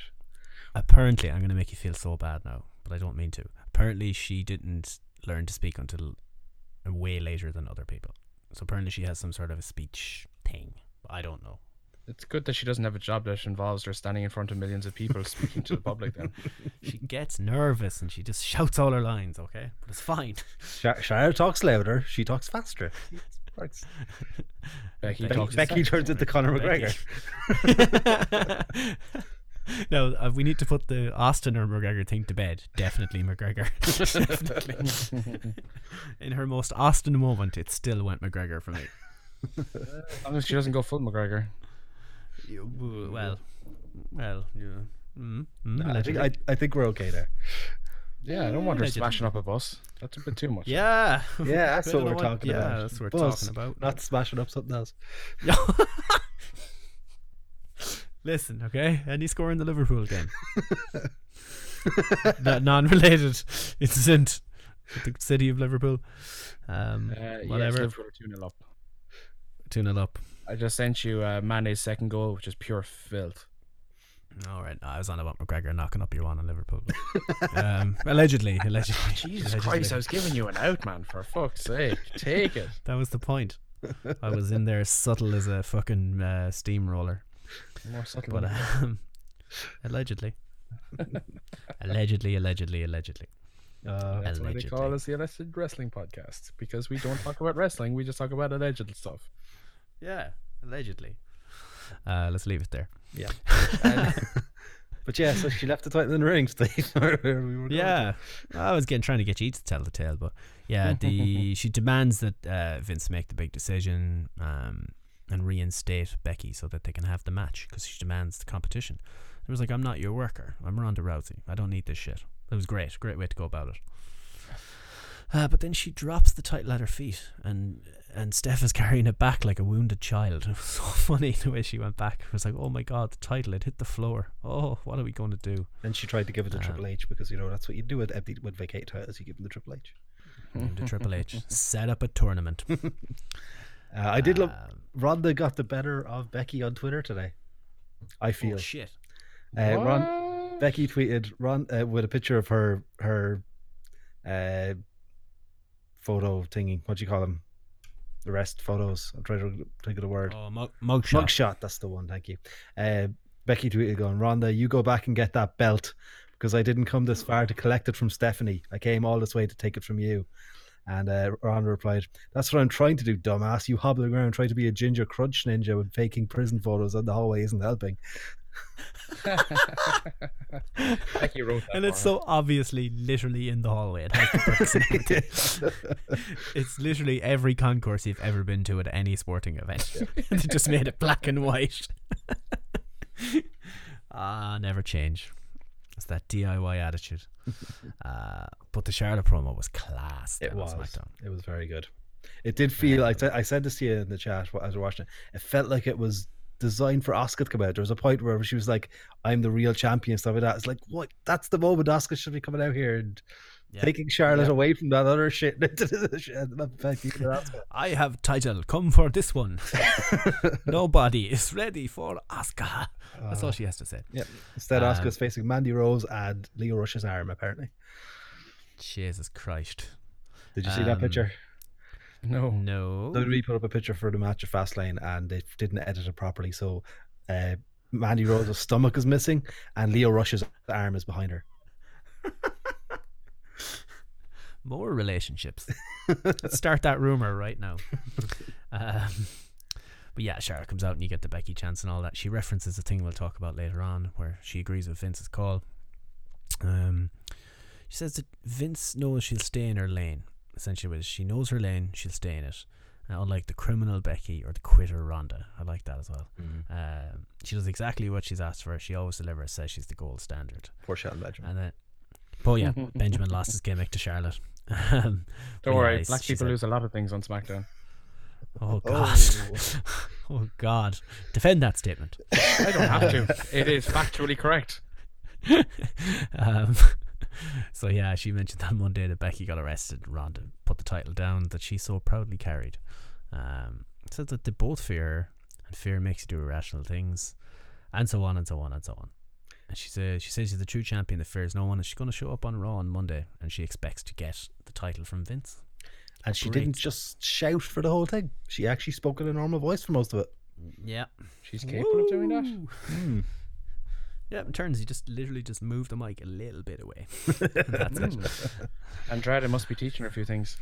Apparently, I'm going to make you feel so bad now, but I don't mean to. Apparently, she didn't learn to speak until way later than other people. So apparently, she has some sort of a speech thing. I don't know. It's good that she doesn't have a job that involves her standing in front of millions of people speaking to the public. Then [LAUGHS] She gets nervous and she just shouts all her lines. Okay, but it's fine. Sha- Shara talks louder. She talks faster. Works. [LAUGHS] Becky Becky, talks. Becky turns into Conor McGregor. [LAUGHS] no, uh, we need to put the Austin or McGregor thing to bed. Definitely McGregor. [LAUGHS] Definitely. In her most Austin moment, it still went McGregor for me. As long as she doesn't go full McGregor. You- Well, well, yeah. Mm, mm, I think. I, I think we're okay there. Yeah, I don't want her Allegedly. smashing up a bus. That's a bit too much. yeah, [LAUGHS] [LAUGHS] Yeah, that's what we're talking yeah, about. that's what we're Buzz, talking about. Not smashing up something else. [LAUGHS] Listen, okay? Any score in the Liverpool game? that non-related incident with the city of Liverpool. Um, Uh, yes, whatever. Liverpool are 2 0 up. Tune it up. I just sent you uh, Mane's second goal, which is pure filth. All right. no, I was on about McGregor knocking up your one in Liverpool. but, um, [LAUGHS] allegedly, allegedly. Jesus allegedly. Christ, I was giving you an out, man. For fuck's sake, take it. That was the point. I was in there subtle as a fucking uh, steamroller. More subtle. But um, allegedly. allegedly, allegedly, allegedly. Uh, That's why they call us the Alleged Wrestling Podcast because we don't talk about wrestling. We just talk about alleged stuff. Yeah, allegedly. Uh, let's leave it there. Yeah. [LAUGHS] [LAUGHS] but yeah, so she left the title in the ring, [LAUGHS] Steve. We were. Yeah, I was getting trying to get you to tell the tale, but yeah, the she demands that uh, Vince make the big decision um, and reinstate Becky so that they can have the match because she demands the competition. It was like, I'm not your worker. I'm Ronda Rousey. I don't need this shit. It was great, great way to go about it. Uh, but then she drops the title at her feet, and and Steph is [LAUGHS] carrying it back like a wounded child. It was [LAUGHS] so funny the way she went back. It was like, oh my god, the title it hit the floor. Oh, what are we going to do? And she tried to give it to Um, Triple H because you know that's what you do with empty with vacate titles. You give them the Triple H. Give to Triple H [LAUGHS] set up a tournament. Uh, I did love Um, Ronda got the better of Becky on Twitter today. I feel Oh shit! uh, Ron Becky tweeted Ron uh, with a picture of her her uh, photo thingy. What do you call them? The rest photos. I'm trying to think of the word. Oh, mug, mugshot. Mugshot. That's the one. Thank you. Uh, Becky tweeted going, Ronda, you go back and get that belt because I didn't come this far to collect it from Stephanie. I came all this way to take it from you. And uh, Ronda replied, That's what I'm trying to do, dumbass. You hobbling around trying to be a ginger crunch ninja with faking prison photos on the hallway isn't helping. Becky wrote that And it's so obviously literally in the hallway. It has the bricks and everything. it's literally every concourse you've ever been to at any sporting event. [LAUGHS] they just made it black and white. [LAUGHS] ah, never change. It's that DIY attitude. Uh, [LAUGHS] but the Charlotte promo was class. It was. SmackDown. It was very good. It did feel. I said. I said this to you in the chat wh- as we're watching it. It felt like it was designed for Asuka to come out. There was a point where she was like, "I'm the real champion," stuff like that. It's like, what? That's the moment Asuka should be coming out here and Yeah. taking Charlotte Yeah. away from that other shit. [LAUGHS] into the shit- that [LAUGHS] I have title. Come for this one. [LAUGHS] Nobody is ready for Asuka. That's all she has to say. Yep. Instead, Um, Asuka's facing Mandy Rose and Lio Rush's arm. Apparently, Jesus Christ. did you see that Um, picture? No. No. WWE put up a picture for the match at Fastlane and they didn't edit it properly. So, uh, Mandy Rose's stomach is missing and Lio Rush's arm is behind her. [LAUGHS] More relationships. [LAUGHS] Let's start that rumor right now. um, but yeah, Charlotte comes out and you get the Becky chance and all that. She references a thing we'll talk about later on where she agrees with Vince's call. Um, she says that Vince knows she'll stay in her lane. Essentially, was she knows her lane, she'll stay in it. Uh, unlike the criminal Becky or the quitter Ronda, I like that as well. Um, she does exactly what she's asked for. She always delivers. Says she's the gold standard. Poor Shelton Benjamin. And then, oh yeah, [LAUGHS] Benjamin lost his gimmick to Charlotte. [LAUGHS] Um, Don't yeah, worry, it's- black people said- lose a lot of things on SmackDown. Oh god. [LAUGHS] Oh. god. Defend that statement. I don't have to. It is factually correct. um, [LAUGHS] so yeah, she mentioned that Monday that Becky got arrested. Ronda put the title down that she so proudly carried. Um, said that they both fear her, and fear makes you do irrational things, and so on and so on and so on. And she says she says she's the true champion that fears no one, and she's going to show up on Raw on Monday, and she expects to get the title from Vince. And she Great didn't just shout for the whole thing. She actually spoke in a normal voice for most of it. Yeah, She's capable of doing that. Hmm. Yeah, in turns he just literally just moved the mic a little bit away. And [LAUGHS] that's it. Hmm. Andrade must be teaching her a few things.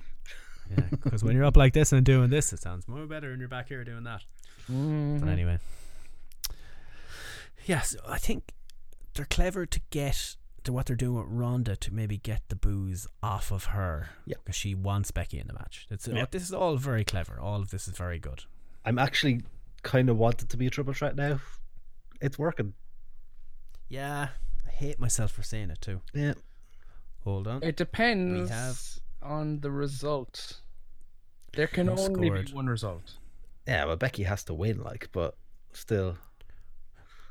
Yeah, because when you're up like this and doing this, it sounds more better, and you're back here doing that. But mm-hmm. anyway, yes, I think they're clever to get to what they're doing with Ronda to maybe get the booze off of her. Yeah. because she wants Becky in the match. It's Yeah. this is all very clever. All of this is very good. I'm actually kind of wanted to be a triple threat now. It's working. Yeah, I hate myself for saying it too. Yeah. Hold on. It depends have- on the result. There can Who only scored? be one result. Yeah, well, Becky has to win, like, but still.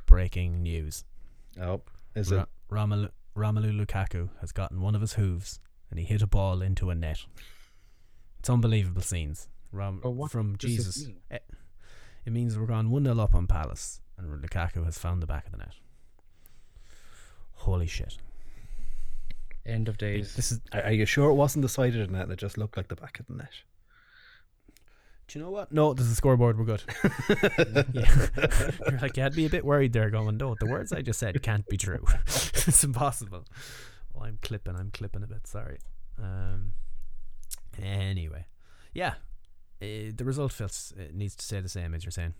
Breaking news. Oh, is Ra- it? Romelu, Romelu Lukaku has gotten one of his hooves and he hit a ball into a net. It's unbelievable scenes. Rom- Oh, what from does this Jesus. mean? It, it means we're gone 1 0 up on Palace and Lukaku has found the back of the net. Holy shit! End of days. This is. Are, are you sure it wasn't the side of the net that just looked like the back of the net? Do you know what? No, there's a scoreboard. We're good. [LAUGHS] yeah. [LAUGHS] You're like you had me a bit worried there, going, no, the words I just said can't be true. [LAUGHS] it's impossible. Well, I'm clipping. I'm clipping a bit. Sorry. Um. Anyway, yeah. Uh, the result feels it needs to stay the same as you're saying.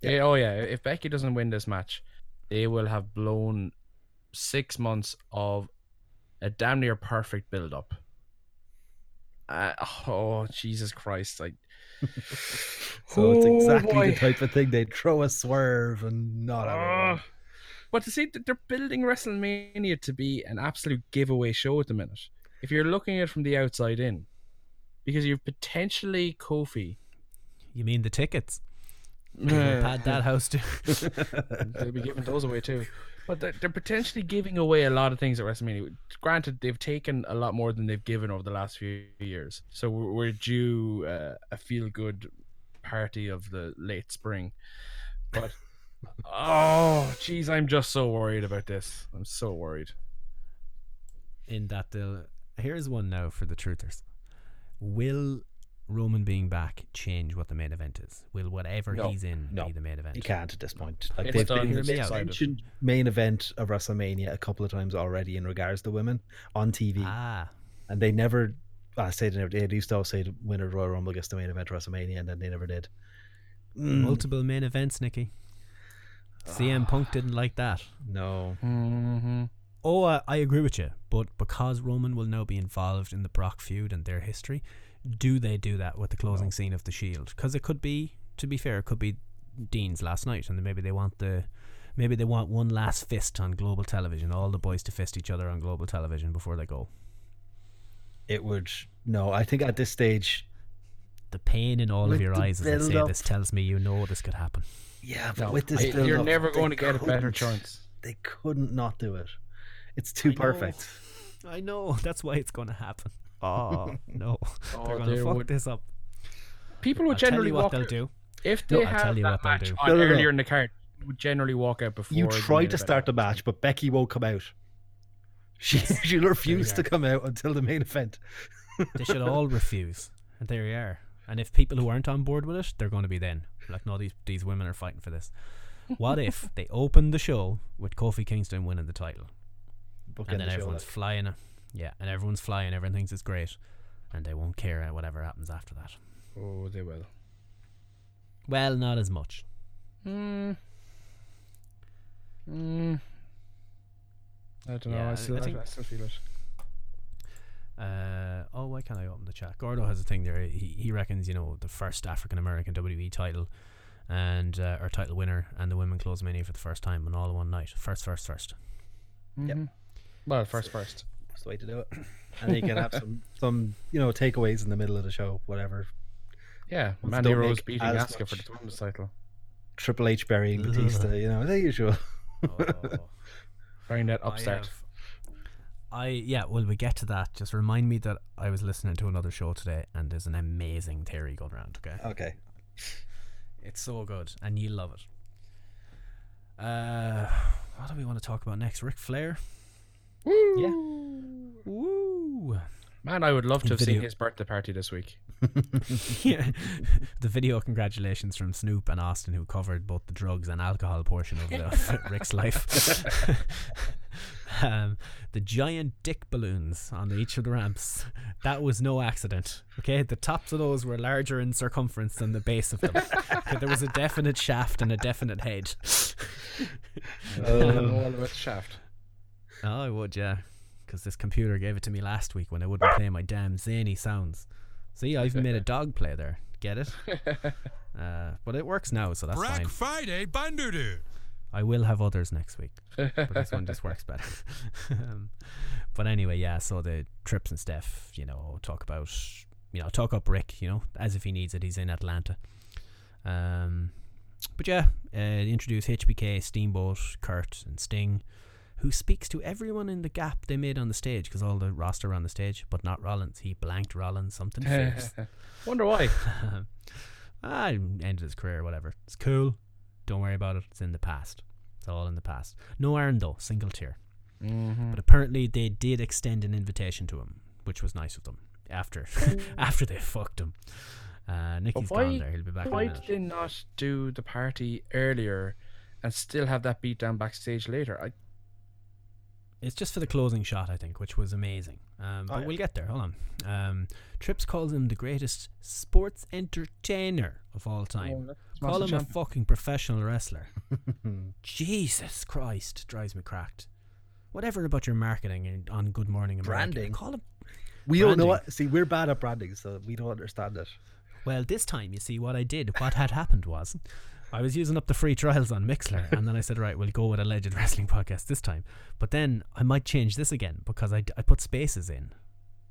Yeah, oh yeah. If Becky doesn't win this match, they will have blown six months of a damn near perfect build up. Uh, oh Jesus Christ! Like, [LAUGHS] So it's Oh, exactly boy. the type of thing they'd throw a swerve and not have it win. but to see that they're building WrestleMania to be an absolute giveaway show at the minute. If you're looking at it from the outside in, because you're potentially Kofi. You mean the tickets? [LAUGHS] People pad that house too. [LAUGHS] They'll be giving those away too. But they're, they're potentially giving away a lot of things at WrestleMania. Granted, they've taken a lot more than they've given over the last few years. So we're, we're due uh, a feel good party of the late spring. But, [LAUGHS] oh, jeez, I'm just so worried about this. I'm so worried. in that they'll here's one now for the truthers. Will Roman being back change what the main event is? Will whatever No, he's in no, be the main event? You can't at this point. Like It's they've, been- it's they've decided. mentioned main event of WrestleMania a couple of times already in regards to women on TV, Ah, and they never. I say they never. They used to always say the winner of Royal Rumble gets the main event of WrestleMania, and then they never did. Mm, multiple main events, Nikki. CM Punk didn't like that. no, Mm-hmm. Oh, I, I agree with you, but because Roman will now be involved in the Brock feud and their history, do they do that with the closing scene of the Shield? Because it could be, to be fair, it could be Dean's last night, and maybe they want the, maybe they want one last fist on global television, all the boys to fist each other on global television before they go. it would. No, I think at this stage, The pain in all of your eyes as I say build-up. this tells me you know this could happen. yeah, but No, with this, I- build you're up, never going to get a better chance. They couldn't not do it. It's too I know. perfect. I know [LAUGHS] that's why it's going to happen. Oh [LAUGHS] no, Oh, they're going to there fuck would- this up. People would I'll tell generally you what walk they'll out- do. If No, they I'll have tell you that what they'll match do. on No, no, no. earlier in the card, would generally walk out before. You the tried to start the match, but Becky won't come out. [LAUGHS] She she refused to come out until the main event. They should [LAUGHS] all refuse. And there you are. And if people who aren't on board with it, they're going to be then like, no, these these women are fighting for this. What if they open the show with Kofi Kingston winning the title, Book and then the show, everyone's like. flying, yeah, and everyone's flying, everyone thinks it's great, and they won't care uh, whatever happens after that. Oh, they will. Well, not as much. Hmm. Mm. I don't know. Yeah, I I- still, I I, think- I still feel it. Uh, oh, why can't I open the chat? Gordo has a thing there. He he reckons you know the first African American WWE title, and uh, or title winner, and the women close mania for the first time on all in one night. First, first, first. Mhm. Well, first, first. That's the way to do it. [CLEARS THROAT] And then you can have some some you know takeaways in the middle of the show, whatever. Yeah, Ones Mandy Rose make beating as Asuka for the women's title. Triple H burying Batista, you know the usual. Bring that I upstart. have- I yeah. Well, we get to that. Just remind me that I was listening to another show today, and there's an amazing theory going around. Okay, Okay. it's so good, and you love it. Uh, what do we want to talk about next? Ric Flair. Yeah. Woo! Man, I would love to have seen his birthday party this week. [LAUGHS] yeah. [LAUGHS] the video congratulations from Snoop and Austin, who covered both the drugs and alcohol portion of the [LAUGHS] Ric's life. um, the giant dick balloons on each of the ramps. That was no accident. Okay, the tops of those were larger in circumference than the base of them. Okay, there was a definite shaft and a definite head. I know all about the shaft. Oh, I would, yeah. Because this computer gave it to me last week when I wouldn't play my damn zany sounds. See, I even made a [LAUGHS] dog play there. Get it? [LAUGHS] Uh, but it works now, so that's Black fine. Friday Bandudu. I will have others next week, but this one just works better. [LAUGHS] um, but anyway, yeah. So the trips and stuff, you know, talk about, you know, talk up Ric, you know, as if he needs it. He's in Atlanta. Um, but yeah, uh, introduce HBK, Steamboat, Kurt, and Sting, who speaks to everyone in the gap they made on the stage because all the roster on the stage, but not Rollins. He blanked Rollins something [LAUGHS] fierce. Wonder why. [LAUGHS] ah, ended his career, whatever. It's cool. Don't worry about it. It's in the past. It's all in the past. No iron though. Single tier. But apparently they did extend an invitation to him, which was nice of them. After [LAUGHS] after they fucked him, uh, Nicky's why- gone there. He'll be back. Why did they not do the party earlier and still have that beat down backstage later? I, It's just for the closing shot, I think, which was amazing. Um, but yeah. we'll get there. Hold on. Um, Trips calls him the greatest sports entertainer of all time. that's Call him a Champ. fucking professional wrestler. [LAUGHS] Jesus Christ, drives me cracked. Whatever about your marketing and on Good Morning America. Branding. Call him. We don't know Branding. what. See, we're bad at branding, so we don't understand it. Well, this time, you see, what I did, what had happened was, I was using up the free trials on Mixlr, and then I said, right, we'll go with Alleged Wrestling Podcast this time. But then I might change this again because I, d- I put spaces in,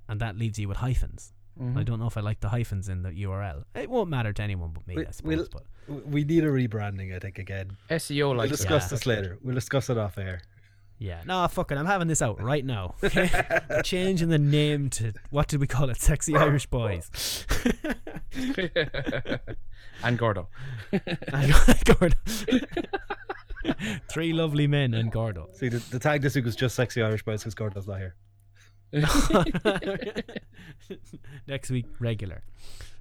and that leaves you with hyphens. Mm-hmm. I don't know if I like the hyphens in the URL. It won't matter to anyone but me, We- I suppose. we'll- but We need a rebranding, I think, again. SEO We'll like discuss Yeah. this later. We'll discuss it off air. yeah, no, fuck it. I'm having this out right now. [LAUGHS] [LAUGHS] Okay? Changing the name to what did we call it? Sexy [LAUGHS] Irish Boys. And Gordo. [LAUGHS] And Gordo. [LAUGHS] Three lovely men and Gordo. See, the, the tag this week was just sexy Irish boys because Gordo's not here. [LAUGHS] Next week, regular,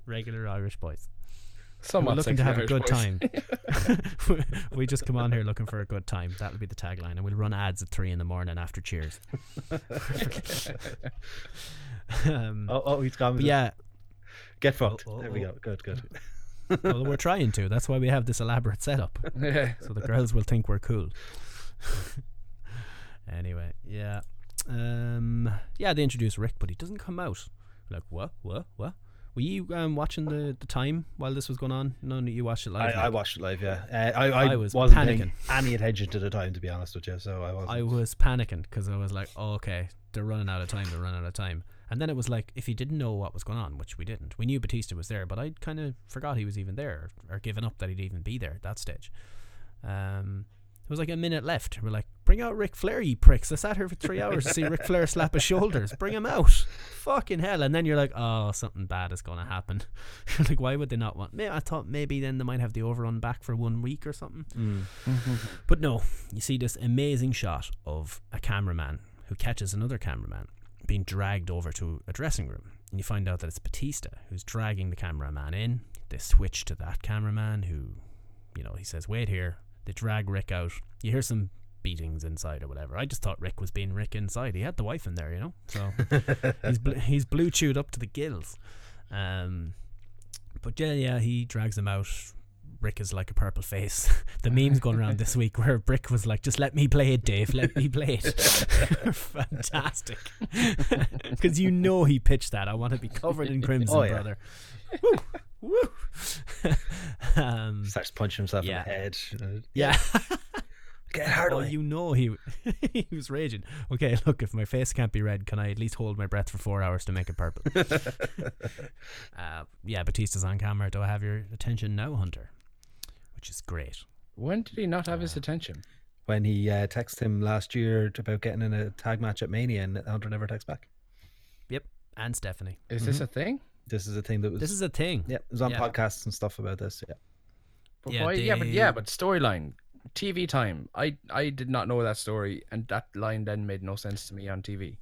regular Irish boys. Somewhat We're looking to sexy have a good boys. time. we just come on here looking for a good time. That'll be the tagline, and we'll run ads at three in the morning after Cheers. um, Oh, oh, he's gone. but yeah, Get fucked. Oh, oh, there we oh. go. Good, good. [LAUGHS] well, we're trying to. That's why we have this elaborate setup, [LAUGHS] Yeah. so the girls will think we're cool. [LAUGHS] anyway, yeah, um, yeah. They introduce Ric, but he doesn't come out. We're like what, what, what? Were you um, watching the, the time while this was going on? None of you watched it I, live. I Nick? watched it live. Yeah, uh, I, I, I was wasn't panicking. paying any attention to the time, to be honest with you. So I was. I was panicking because I was like, oh, okay, they're running out of time. They're running out of time. And then it was like, if you didn't know what was going on, which we didn't, we knew Batista was there, but I kind of forgot he was even there or given up that he'd even be there at that stage. Um, there was like a minute left. We're like, bring out Ric Flair, you pricks. I sat here for three hours to see Ric Flair slap his shoulders. Bring him out. Fucking hell. And then you're like, oh, something bad is going to happen. [LAUGHS] you're like, why would they not want? May I thought maybe then they might have the overrun back for one week or something. [LAUGHS] But no, you see this amazing shot of a cameraman who catches another cameraman being dragged over to a dressing room. And you find out that it's Batista who's dragging the cameraman in. They switch to that cameraman who, you know, he says, wait here. They drag Ric out. You hear some beatings inside or whatever. I just thought Ric was being Ric inside. He had the wife in there, you know? So [LAUGHS] he's, bl- he's blue chewed up to the gills. Um, but yeah, yeah, he drags him out. Ric is like a purple face. [LAUGHS] the memes going around this week where Brick was like, "Just let me play it, Dave. Let me play it." [LAUGHS] Fantastic, [LAUGHS] because you know he pitched that. I want to be covered in crimson, Oh, yeah. brother. Woo, woo. um, starts punching himself Yeah. in the head. Uh, yeah. Get hard Oh, away. you know he he was raging. Okay, look, if my face can't be red, can I at least hold my breath for four hours to make it purple? uh, yeah, Batista's on camera. Do I have your attention now, Hunter? Which is great. When did he not have his attention? When he uh, texted him last year about getting in a tag match at Mania, and Hunter never texts back. Yep, and Stephanie. Is this a thing? This is a thing that was. This is a thing. yeah, it was on yeah. podcasts and stuff about this. Yeah. But Yeah, why? Yeah, but yeah, they- but storyline, TV time. I I did not know that story, and that line then made no sense to me on TV.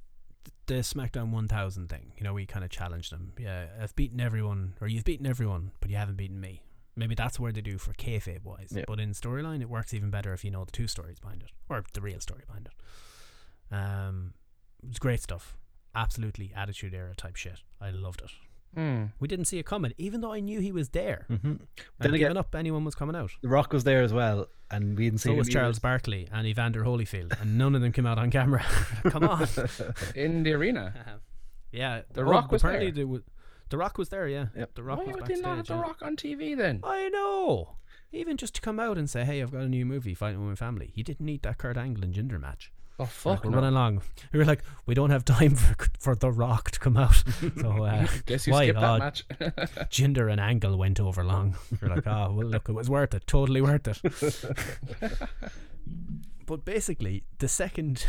The SmackDown 1000 thing. You know, we kind of challenged them. Yeah, I've beaten everyone, or you've beaten everyone, but you haven't beaten me. Maybe that's where they do for kayfabe wise. Yeah. But in storyline, it works even better if you know the two stories behind it, or the real story behind it. Um, it was great stuff. Absolutely attitude era type shit. I loved it. Hmm. We didn't see it coming, even though I knew he was there. Mm-hmm. And Then giving again, up anyone was coming out. The Rock was there as well, and we didn't see So him was either. Charles Barkley and Evander Holyfield, and none of them came out on camera. [LAUGHS] Come on. [LAUGHS] In the arena. [LAUGHS] Yeah, The oh, Rock was apparently there. The, wa- the Rock was there. Yeah, Yep. the Rock Why was would they not have the yeah. Rock on TV then? I know. Even just to come out and say, "Hey, I've got a new movie, fighting with my family." You didn't need that Kurt Angle and Jinder match. Oh Like, fuck we're no. running along. [LAUGHS] We were like, we don't have time for for the Rock to come out. [LAUGHS] So uh, Guess you why? skipped that Oh, match. [LAUGHS] Jinder and Angle went over long. We're like, oh well, look, it was worth it. Totally worth it. but basically, the second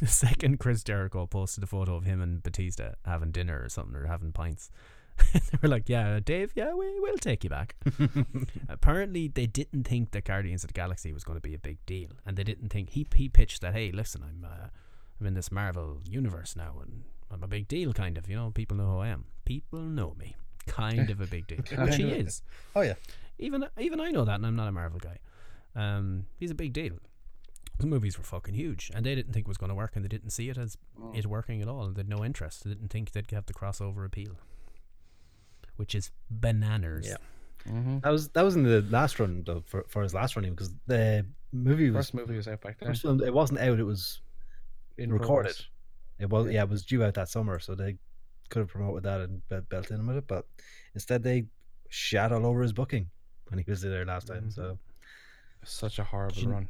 the second Chris Jericho posted a photo of him and Batista having dinner or something or having pints. [LAUGHS] they were like, "Yeah, Dave, yeah, we will take you back." [LAUGHS] Apparently, they didn't think that Guardians of the Galaxy was going to be a big deal, and they didn't think he he pitched that. Hey, listen, I'm uh, I'm in this Marvel universe now, and I'm a big deal, kind of. You know, people know who I am. People know me, kind of a big deal, [LAUGHS] which he is. Oh yeah. Even even I know that, and I'm not a Marvel guy. Um, he's a big deal. The movies were fucking huge, and they didn't think it was going to work, and they didn't see it as it working at all, and they had no interest. They didn't think they'd have the crossover appeal, which is bananas. Yeah. Mm-hmm. That was that was in the last run though for, for his last run because the movie was First movie was out back then. film, it wasn't out. It was In recorded. progress. It was yeah, it was due out that summer, so they could have promoted that and be- built in with it, but instead they shat all over his booking when he was there last time. So Such a horrible Did you- run.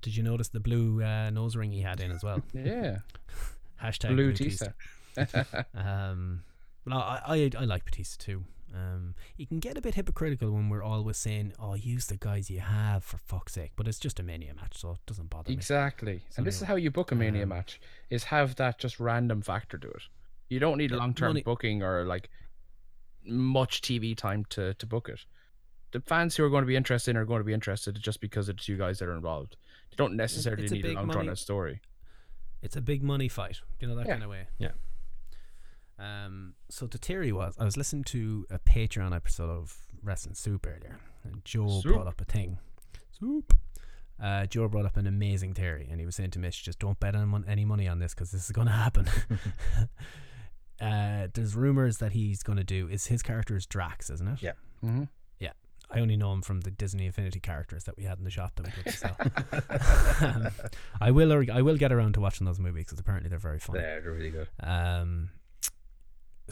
Did you notice the blue uh, nose ring he had in as well? [LAUGHS] Yeah. [LAUGHS] Hashtag Blue Batista. Tista. [LAUGHS] Um, well, I, I I like Batista too. Um, you can get a bit hypocritical when we're always saying, "Oh, use the guys you have for fuck's sake," but it's just a mania match, so it doesn't bother me. Exactly. So and this is how you book a Mania um, match is have that just random factor to it. You don't need Yeah, long term booking or like much TV time to, to book it. The fans who are going to be interested in are going to be interested just because it's you guys that are involved. They don't necessarily it's need a big long drawn money- out story. It's a big money fight, you know that Yeah. kind of way. Yeah. Um. So the theory was, I was listening to a Patreon episode of Wrestling Soup earlier, and Joe Soup. brought up a thing. Soup. Uh, Joe brought up an amazing theory, and he was saying to Mitch, "Just don't bet on any money on this because this is going to happen." [LAUGHS] [LAUGHS] uh, there's rumors that he's going to do is his character is Drax, isn't it? Yeah. Mm-hmm. Yeah. I only know him from the Disney Infinity characters that we had in the shop that we put to sell. um, I will. I will get around to watching those movies because apparently they're very fun. yeah, they're really good. Um,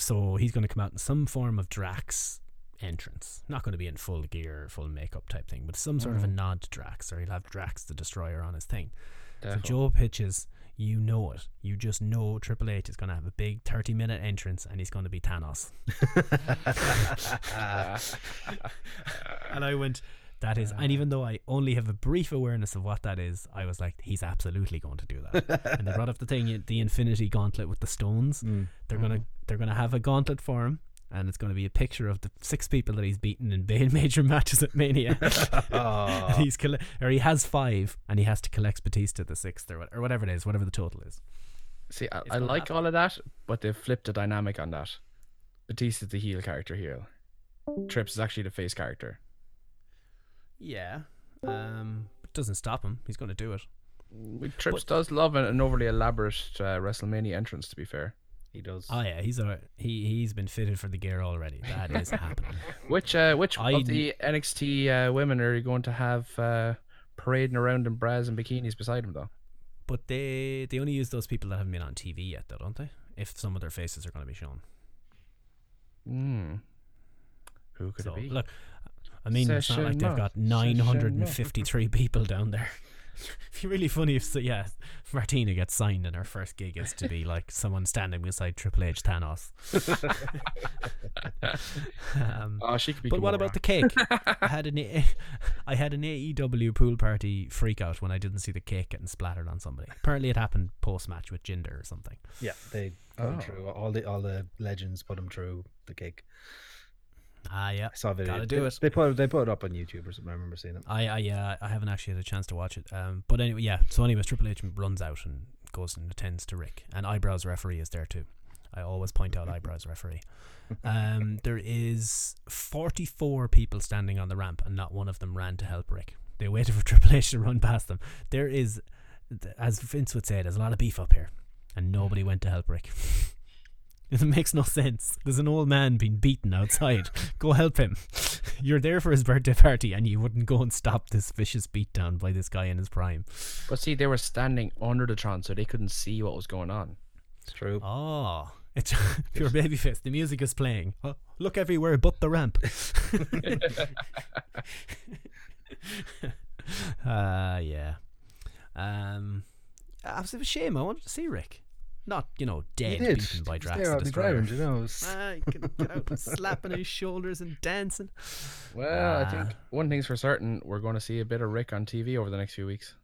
so he's going to come out in some form of Drax entrance. Not going to be in full gear, full makeup type thing, but some sort of a mm-hmm. nod to Drax, or he'll have Drax the Destroyer on his thing. So Joe pitches, you know it. You just know Triple H is going to have a big 30 minute entrance and he's going to be Thanos. [LAUGHS] [LAUGHS] and I went, that is, and even uh. though I only have a brief awareness of what that is, I was like, he's absolutely going to do that. and they brought up the thing, the Infinity Gauntlet with the stones. [LAUGHS] Mm. They're gonna, mm. they're gonna have a gauntlet for him. And it's going to be a picture of the six people that he's beaten in [LAUGHS] major matches at Mania. [LAUGHS] And he's colle- or he has five, and he has to collect Batista the sixth, or, what, or whatever it is, whatever the total is. See, I, I like happen. all of that, but they've flipped the dynamic on that. Batista's the heel character here. Trips is actually the face character. Yeah. Um, it doesn't stop him. He's going to do it. Trips does love an, an overly elaborate uh, WrestleMania entrance, to be fair. He does. Oh yeah, he's a he. He's been fitted for the gear already. That is [LAUGHS] happening. Which uh, which I of the NXT uh, women are you going to have uh, parading around in bras and bikinis beside him, though? But they they only use those people that haven't been on TV yet, though, don't they? If some of their faces are going to be shown. Hmm. Who could So it be? look, I mean, it's not like they've got nine hundred and fifty-three people down there. [LAUGHS] It'd be really funny if, so, yeah, Martina gets signed and her first gig is to be [LAUGHS] like someone standing beside Triple H Thanos. [LAUGHS] um, oh, she could be. But what Gamora. about the cake? I had an A- I had an AEW pool party freak out when I didn't see the cake getting splattered on somebody. Apparently, it happened post match with Jinder or something. Yeah, they put him Oh. through all the all the legends put him through the cake. Ah, yeah, I saw a video. Gotta do they, it. They put they put it up on YouTube or something. I remember seeing it. I, I, yeah, I haven't actually had a chance to watch it. Um, but anyway, yeah. So, anyways, Triple H runs out and goes and attends to Ric, and Eyebrows referee is there too. I always point out Eyebrows referee. [LAUGHS] Um, there is forty-four people standing on the ramp, and not one of them ran to help Ric. They waited for [LAUGHS] Triple H to run past them. There is, as Vince would say, there's a lot of beef up here, and nobody went to help Ric. [LAUGHS] [LAUGHS] It makes no sense. There's an old man being beaten outside. Go help him. [LAUGHS] You're there for his birthday party and you wouldn't go and stop this vicious beatdown by this guy in his prime. But see, they were standing under the Tron, so they couldn't see what was going on. It's true. Oh, it's [LAUGHS] pure babyface. The music is playing. Oh, look everywhere but the ramp. uh yeah. Um it was a shame. I wanted to see Ric. Not, you know, dead did. beaten by Drax there the on the Destroyer. ground, you know. was- [LAUGHS] Ah, he can get out slapping his shoulders and dancing. Well, I Ah. think one thing's for certain: we're going to see a bit of Ric on TV over the next few weeks.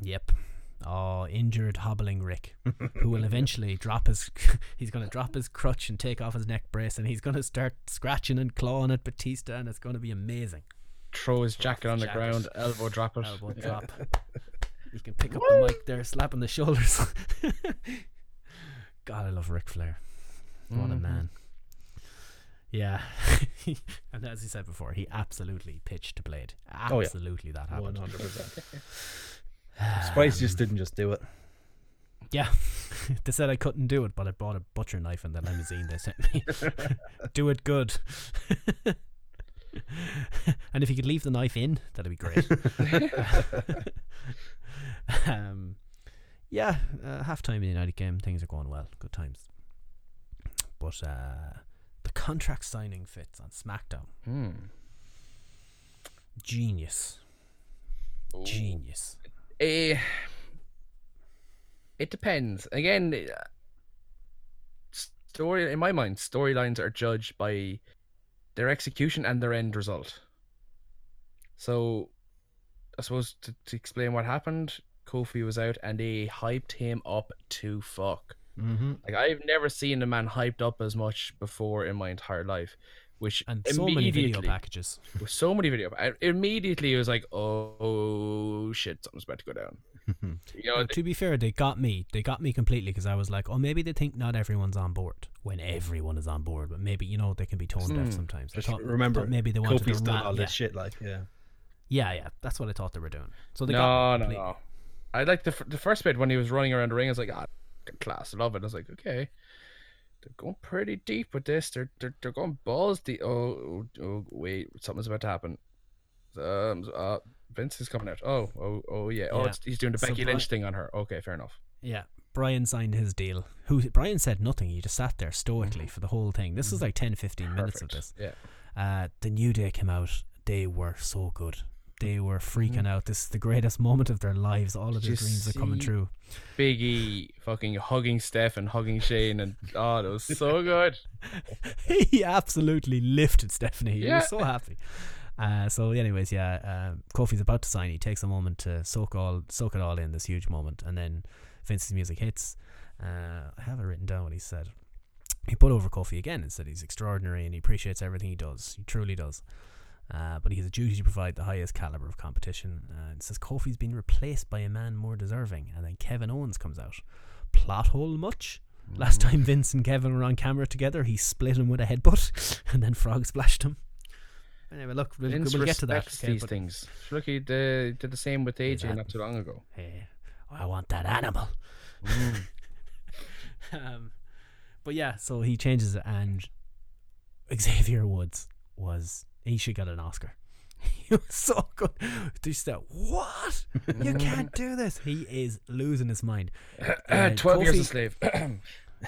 Yep. Oh, injured, hobbling Ric, who will [LAUGHS] eventually drop his. [LAUGHS] He's going to drop his crutch and take off his neck brace, and he's going to start scratching and clawing at Batista, and it's going to be amazing. Throw his jacket on the jacket. ground, elbow drop it. Elbow Yeah. drop. You can pick up the mic there, slapping the shoulders. [LAUGHS] God, I love Ric Flair. What a Mhm. man. Yeah. [LAUGHS] and as he said before, he absolutely pitched to Blade. Oh, yeah. Absolutely that happened. 100%. Spice just didn't just do it. [SIGHS] Yeah. [LAUGHS] they said I couldn't do it, but I bought a butcher knife in the limousine they sent me. do it good. and if you could leave the knife in, that'd be great. Um, yeah, uh, half time in the United game, things are going well. Good times. But uh, the contract signing fits on SmackDown. Hmm. Genius. Genius. Eh, it depends. Again, uh, story in my mind, storylines are judged by their execution and their end result. So, I suppose to, to explain what happened, Kofi was out and they hyped him up to fuck. Mm-hmm. Like I've never seen a man hyped up as much before in my entire life. Which And so many video packages. [LAUGHS] with so many video. I, immediately, it was like, oh, shit, something's about to go down. [LAUGHS] you know, Now, to be fair, they got me. They got me completely because I was like, oh, maybe they think not everyone's on board when everyone is on board, but maybe you know they can be tone deaf Hmm. sometimes. I Just thought, remember, thought maybe they wanted Kofi's to done rat- all yeah. this shit. Like, yeah. Yeah, yeah, that's what I thought they were doing. So they no, got me no, no. I like the f- the first bit when he was running around the ring. I was like, ah, class, love it. I was like, okay, they're going pretty deep with this. They're they're, they're going balls deep. Oh, oh, oh, wait, something's about to happen. Um, uh, Vince is coming out. Oh, oh, oh, yeah. Oh, Yeah. he's doing the So Becky Lynch thing on her. Okay, fair enough. Yeah, Bryan signed his deal. Who Bryan said nothing. He just sat there stoically for the whole thing. This was like 10, 15 minutes of Mm-hmm. This. Yeah. Uh, the New Day came out. They were so good. They were freaking Mm-hmm. out. This is the greatest moment of their lives. All of Did their you dreams are coming true. Big E fucking hugging Steph and hugging Shane and oh, that was so good. [LAUGHS] he absolutely lifted Stephanie. He Yeah. was so happy. Uh, so, anyways, yeah, um, Kofi's about to sign. He takes a moment to soak all, soak it all in. This huge moment, and then Vince's music hits. Uh, I have it written down what he said. He put over Kofi again and said he's extraordinary and he appreciates everything he does. He truly does. Uh, but he has a duty to provide the highest caliber of competition. Uh, it says Kofi's been replaced by a man more deserving, and then Kevin Owens comes out. Plot hole much? Last time Vince and Kevin were on camera together, he split him with a headbutt, [LAUGHS] and then Frog splashed him. Anyway, look, we'll, we'll get to that. okay, these things. Look, he did, the same with AJ that- not too long ago. Hey, I want that animal. [LAUGHS] um, but yeah, so he changes it, and Xavier Woods was he should get an Oscar. [LAUGHS] He was so good. Just that what? You can't do this. He is losing his mind. [CLEARS THROAT] Uh, Twelve years a slave. [CLEARS THROAT]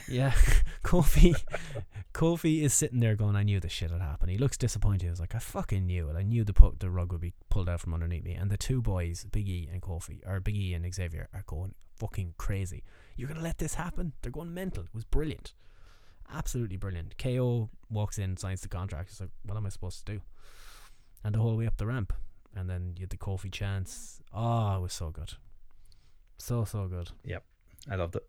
Yeah, [LAUGHS] Kofi, [LAUGHS] Kofi is sitting there going, "I knew this shit would happen." He looks disappointed. He's like, "I fucking knew it. I knew the pu- the rug would be pulled out from underneath me." And the two boys, Big E and Kofi, or Big E and Xavier, are going fucking crazy. You're gonna let this happen? They're going mental. It was brilliant, absolutely brilliant. KO walks in, signs the contract. He's like, "What am I supposed to do?" And the whole way up the ramp, and then you had the Kofi chance. Oh, it was so good, so so good. Yep. I loved it.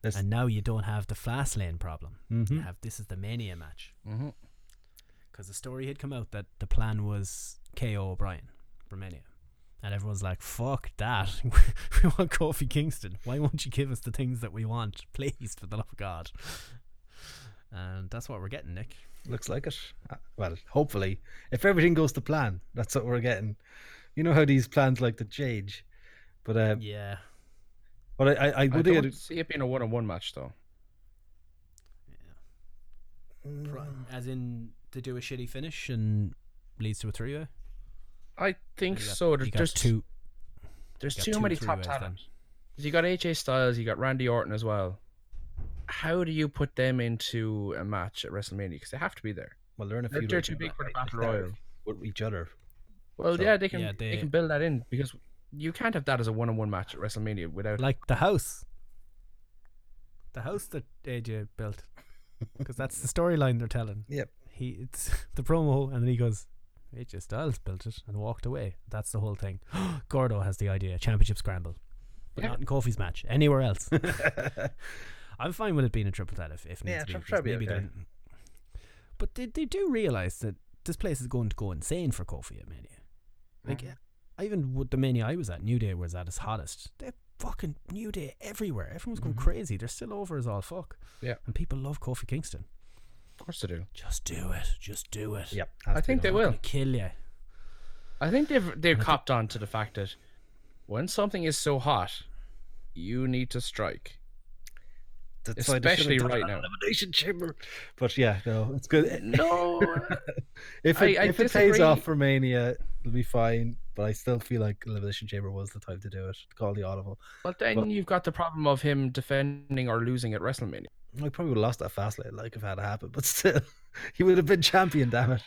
This, And now you don't have the Fastlane problem. You Mhm. have this is the mania match because the story had come out that the plan was KO O'Brien for mania, and everyone's like, "Fuck that! [LAUGHS] we want Kofi Kingston. Why won't you give us the things that we want, please, for the love of God?" And that's what we're getting, Nick. looks like it. Uh, Well, hopefully, if everything goes to plan, that's what we're getting. You know how these plans like to change, but uh, Yeah, but I, I, I I would don't get see it being a one-on-one match though. Pro- as in to do a shitty finish and leads to a three way. I think so. There's, there's two. There's too two many top three-ways talent. You got AJ Styles, you got Randy Orton as well. How do you put them into a match at WrestleMania? Because they have to be there. well, they're in a They're, they're too big for the battle They're royal. with each other. Well, So- yeah, they can Yeah, they... they- can build that in because you can't have that as a one-on-one match at WrestleMania without. like the house. The house that AJ built, because that's the storyline they're telling. [LAUGHS] Yep. He it's [LAUGHS] the promo, and then he goes, AJ Styles built it and walked away. That's the whole thing. [GASPS] Gordo has the idea: championship scramble, but Yeah. not in Kofi's match. Anywhere else, [LAUGHS] I'm fine with it being a triple threat if, if needs to be. triple because threat be maybe okay. But they they do realize that this place is going to go insane for Kofi at Mania. Like, Mm-hmm. even with the mania I was at, New Day was at its hottest. They fucking New Day everywhere. Everyone's going Mhm. crazy. They're still over as all fuck. Yeah. And people love Kofi Kingston. Of course they do. Just do it. Just do it. Yep. I think they will. kill you. I think they've they've copped on to the fact that when something is so hot, you need to strike. That's why Especially done right now. Elimination chamber. But yeah, no, it's good. Eh, [LAUGHS] no, if it, I if it pays off for Mania, it'll be fine. But I still feel like Elimination Chamber was the time to do it. Call the audible. but then But- you've got the problem of him defending or losing at WrestleMania. I probably would have lost that Fastlane, like if it had happened. But [LAUGHS] still, he would have been champion. Damn it.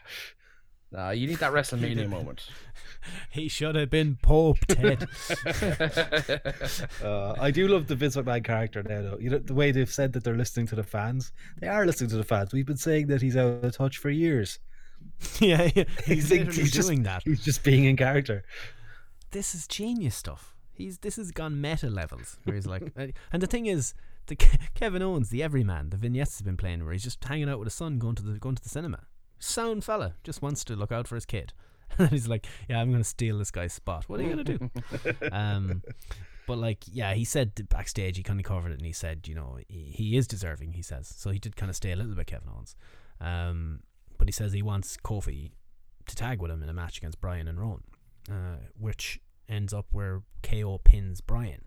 Nah, you need that WrestleMania [LAUGHS] moment. He should have been Pope Ted. [LAUGHS] [LAUGHS] Uh, I do love the Vince McMahon character now, though. You know the way they've said that they're listening to the fans. They are listening to the fans. We've been saying that he's out of touch for years. yeah, yeah, he's Think literally he's just- doing that. He's just being in character. This is genius stuff. He's this has gone meta levels where he's like, uh, and the thing is, the Kevin Owens, the everyman, the vignettes has been playing where he's just hanging out with his son, going to the going to the cinema. Sound fella, just wants to look out for his kid. [LAUGHS] And he's like, yeah, I'm gonna steal this guy's spot. What are you gonna do? [LAUGHS] um, but like, yeah, he said backstage he kind of covered it, and he said, you know, he, he is deserving. He says so. He did kind of stay a little bit Kevin Owens, um, but he says he wants Kofi to tag with him in a match against Bryan and Rowan, uh, which ends up where KO pins Bryan.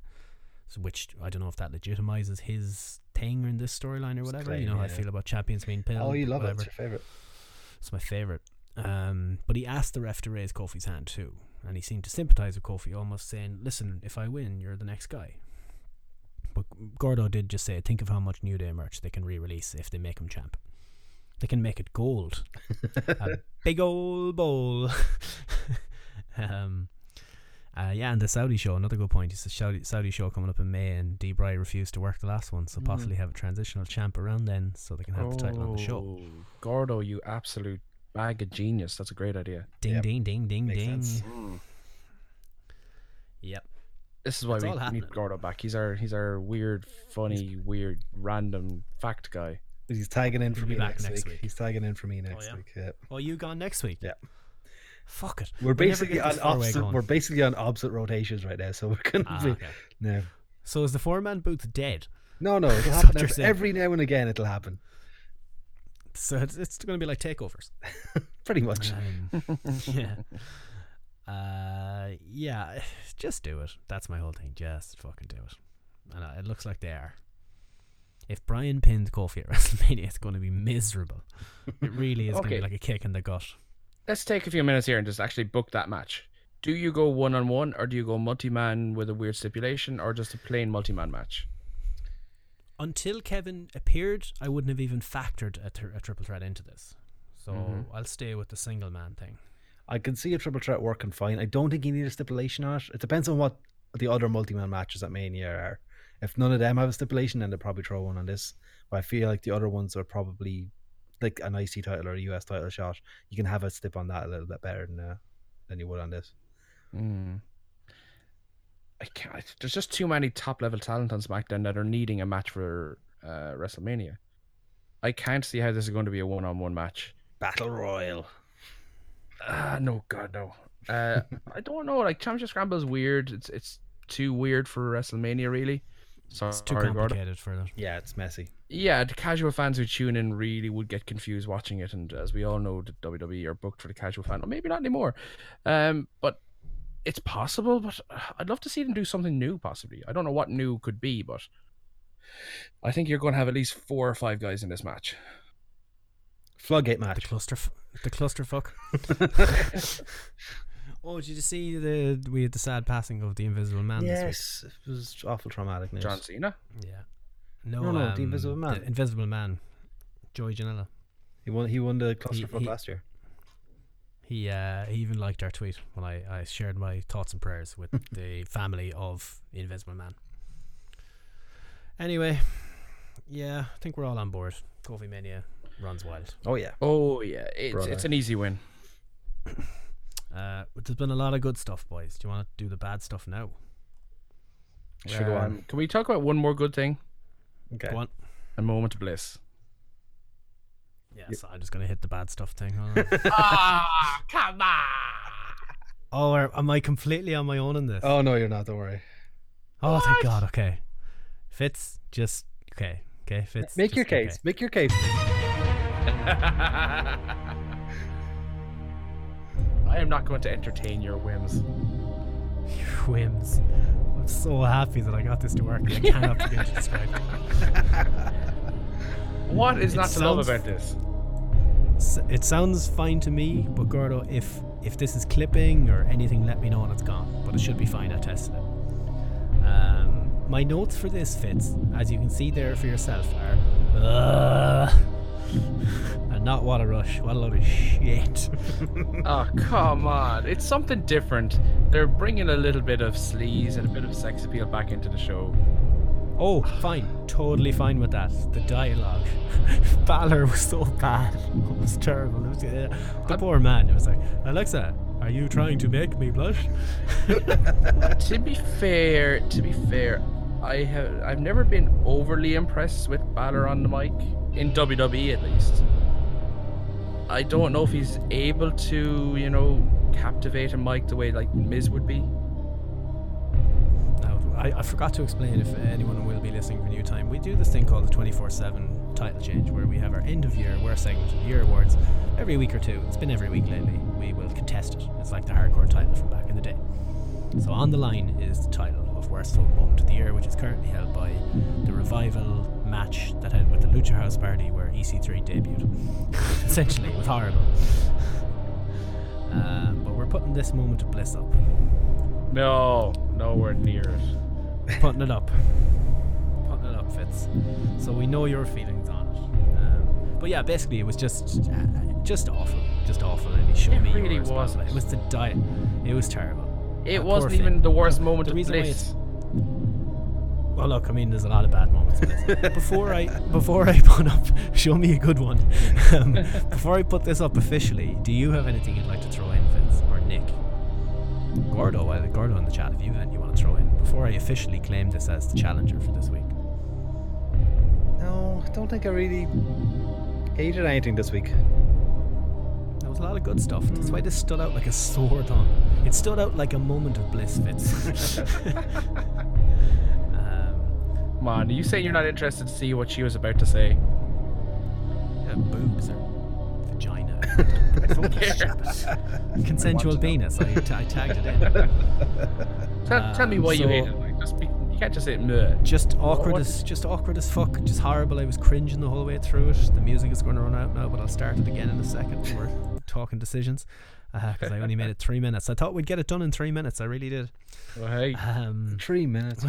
So which I don't know if that legitimizes his thing in this storyline or whatever. you claim, know how I feel about champions being pinned. Oh, you love whatever. it. It's your favorite. It's my favorite. Um, but he asked the ref to raise Kofi's hand too, and he seemed to sympathize with Kofi, almost saying, "Listen, if I win, you're the next guy." But Gordo did just say, "Think of how much New Day merch they can re-release if they make him champ. They can make it gold, [LAUGHS] a big old bowl." [LAUGHS] um, uh, yeah, and the Saudi show, another good point. It's a Saudi, Saudi show coming up in May, and D. Bry refused to work the last one, so Mm. possibly have a transitional champ around then, so they can have the title on the show. Oh, Gordo, you absolute bag of genius. That's a great idea. Ding, Yep. ding, ding, ding, Makes ding. sense. Yep. This is why It's we need Gordo back. He's our he's our weird, funny, weird, random fact guy. He's tagging in for He'll me back next, next week. week. He's tagging in for me next yeah? week. Yeah. Oh, you gone next week? Yeah. Fuck it. We're basically get on opposite. We're basically on opposite rotations right now, so we're gonna Ah, be okay. no, So is the four man booth dead? no, no. [LAUGHS] It'll happen every, every now and again. It'll happen. So it's, it's going to be like takeovers. [LAUGHS] Pretty much. Um, [LAUGHS] yeah. Uh, yeah. Just do it. That's my whole thing. Just fucking do it. And uh, it looks like they are. If Bryan pins Kofi at WrestleMania, it's going to be miserable. It really is going to be like a kick in the gut. Let's take a few minutes here and just actually book that match. Do you go one on one, or do you go multi man with a weird stipulation, or just a plain multi man match? Until Kevin appeared, I wouldn't have even factored a, tr- a triple threat into this. So Mhm. I'll stay with the single man thing. I can see a triple threat working fine. I don't think you need a stipulation on it. It depends on what the other multi-man matches at Mania are. If none of them have a stipulation, then they'll probably throw one on this. But I feel like the other ones are probably like an IC title or a US title shot. You can have a slip on that a little bit better than uh, than you would on this. Mm. I can't. There's just too many top level talent on SmackDown that are needing a match for uh, WrestleMania. I can't see how this is going to be a one on one match. Battle Royal. Ah, no, God, no. Uh, [LAUGHS] I don't know. Like Championship Scramble is weird. It's it's too weird for WrestleMania, really. Sorry, It's too Gordon. complicated for that. Yeah, it's messy. Yeah, the casual fans who tune in really would get confused watching it, and as we all know, the WWE are booked for the casual fan. Or maybe not anymore, um, but it's possible. But uh, I'd love to see them do something new. Possibly, I don't know what new could be, but I think you're going to have at least four or five guys in this match. Floodgate The cluster, f- the clusterfuck. [LAUGHS] oh, did you see the we had the sad passing of the Invisible Man this yes, it was awful traumatic news. John Cena. Yeah. No, No, no, the um, Invisible Man. The Invisible Man. Joey Janela. He won. He won the clusterfuck he- last year. He uh, he even liked our tweet when I, I shared my thoughts and prayers with [LAUGHS] the family of the Invisible Man. Anyway, yeah, I think we're all on board. Kofi Mania runs wild. Oh yeah. Oh yeah, it's Brother. it's an easy win. [COUGHS] Uh, there's been a lot of good stuff, boys. Do you want to do the bad stuff now? Should go. Um, Can we talk about one more good thing? Okay. Go on. A moment of bliss. Yeah, so I'm just gonna hit the bad stuff thing. Hold [LAUGHS] on. ah, come on! Oh, are, am I completely on my own in this? Oh no, you're not. Don't worry. Oh, thank God. Okay. Fitz, just okay. Okay, Fitz. Make just, your case. okay. Make your case. [LAUGHS] I am not going to entertain your whims. Your [LAUGHS] whims. I'm so happy that I got this to work. I cannot begin to describe it. [LAUGHS] What is It not to love about this? S- It sounds fine to me, but Gordo, if if this is clipping or anything, let me know and it's gone. But it should be fine. I tested it. Um, my notes for this fits, as you can see there for yourself, are uh, not a rush. What a load of shit. [LAUGHS] Oh, come on. It's something different. They're bringing a little bit of sleaze and a bit of sex appeal back into the show. Oh, fine. Totally fine with that. The dialogue. [LAUGHS] Balor was so bad. [LAUGHS] It was terrible. It was, uh, the poor man. It was like, Alexa, are you trying to make me blush? to be fair, to be fair, I have I've never been overly impressed with Balor on the mic in WWE at least. I don't know if he's able to, you know, captivate a mic the way like Miz would be. Now, I, I forgot to explain if anyone will be listening for new time. We do this thing called the 24 7 title change where we have our end of year, wear segment of the year awards every week or two. It's been every week lately. We will contest it. It's like the hardcore title from back in the day. So on the line is the title of Worst Moment of the Year, which is currently held by the revival match that had with the Lucha House Party where EC3 debuted. [LAUGHS] Essentially, it was horrible. Um, but we're putting this moment of bliss up. No, nowhere near it. putting it up. Putting it up, Fitz. So we know your feelings on it. Um, but yeah, basically it was just uh, just awful. Just awful. And he showed It me really yours, wasn't. It was the diet. It was terrible. It That wasn't even the worst No, moment the of bliss. Well, look, I mean, there's a lot of bad moments. in this. before I before I put up, [LAUGHS] show me a good one. Um, before I put this up officially, do you have anything you'd like to throw in, Vince or Nick? Gordo, uh, Gordo in the chat, if you have anything you want to throw in before I officially claim this as the challenger for this week. No, I don't think I really hated anything this week. There was a lot of good stuff. That's why this stood out like a sore thumb. It stood out like a moment of bliss, Fitz. [LAUGHS] [LAUGHS] um, Come on, you say you're not interested to see what she was about to say. uh, boobs or vagina. [LAUGHS] I don't care. [LAUGHS] Consensual penis. I, t- I tagged it in. [LAUGHS] Tell, tell me Um, why you so- hate it. Like, just be, you can't just say meh. Just awkward what- as just awkward as fuck. Just horrible. I was cringing the whole way through it. The music is going to run out now, but I'll start it again in a second. We're talking decisions because I only made it three minutes. I thought we'd get it done in three minutes. I really did. Well, hey, Um, Three minutes.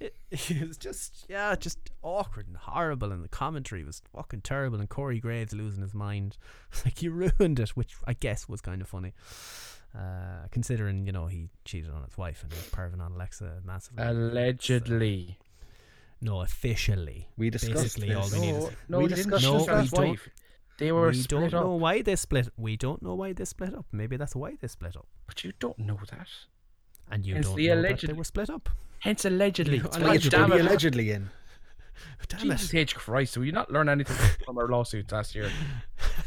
[LAUGHS] when was it, it was just yeah, just awkward and horrible, and the commentary was fucking terrible. And Corey Graves losing his mind, [LAUGHS] like you ruined it, which I guess was kind of funny, uh, considering you know he cheated on his wife and he was perving on Alexa massively. allegedly. no, officially. We discussed Basically, all this. we No, is no, We didn't discussed shoot this his last week. wife. They were we don't up. know why they split. We don't know why they split up. Maybe that's why they split up, But you don't know that. and you Hence don't the know that they were split up. Hence, allegedly. You allegedly. damn Allegedly, it. allegedly in. Damn Jesus H. Christ, will you not learn anything from [LAUGHS] our lawsuits last year?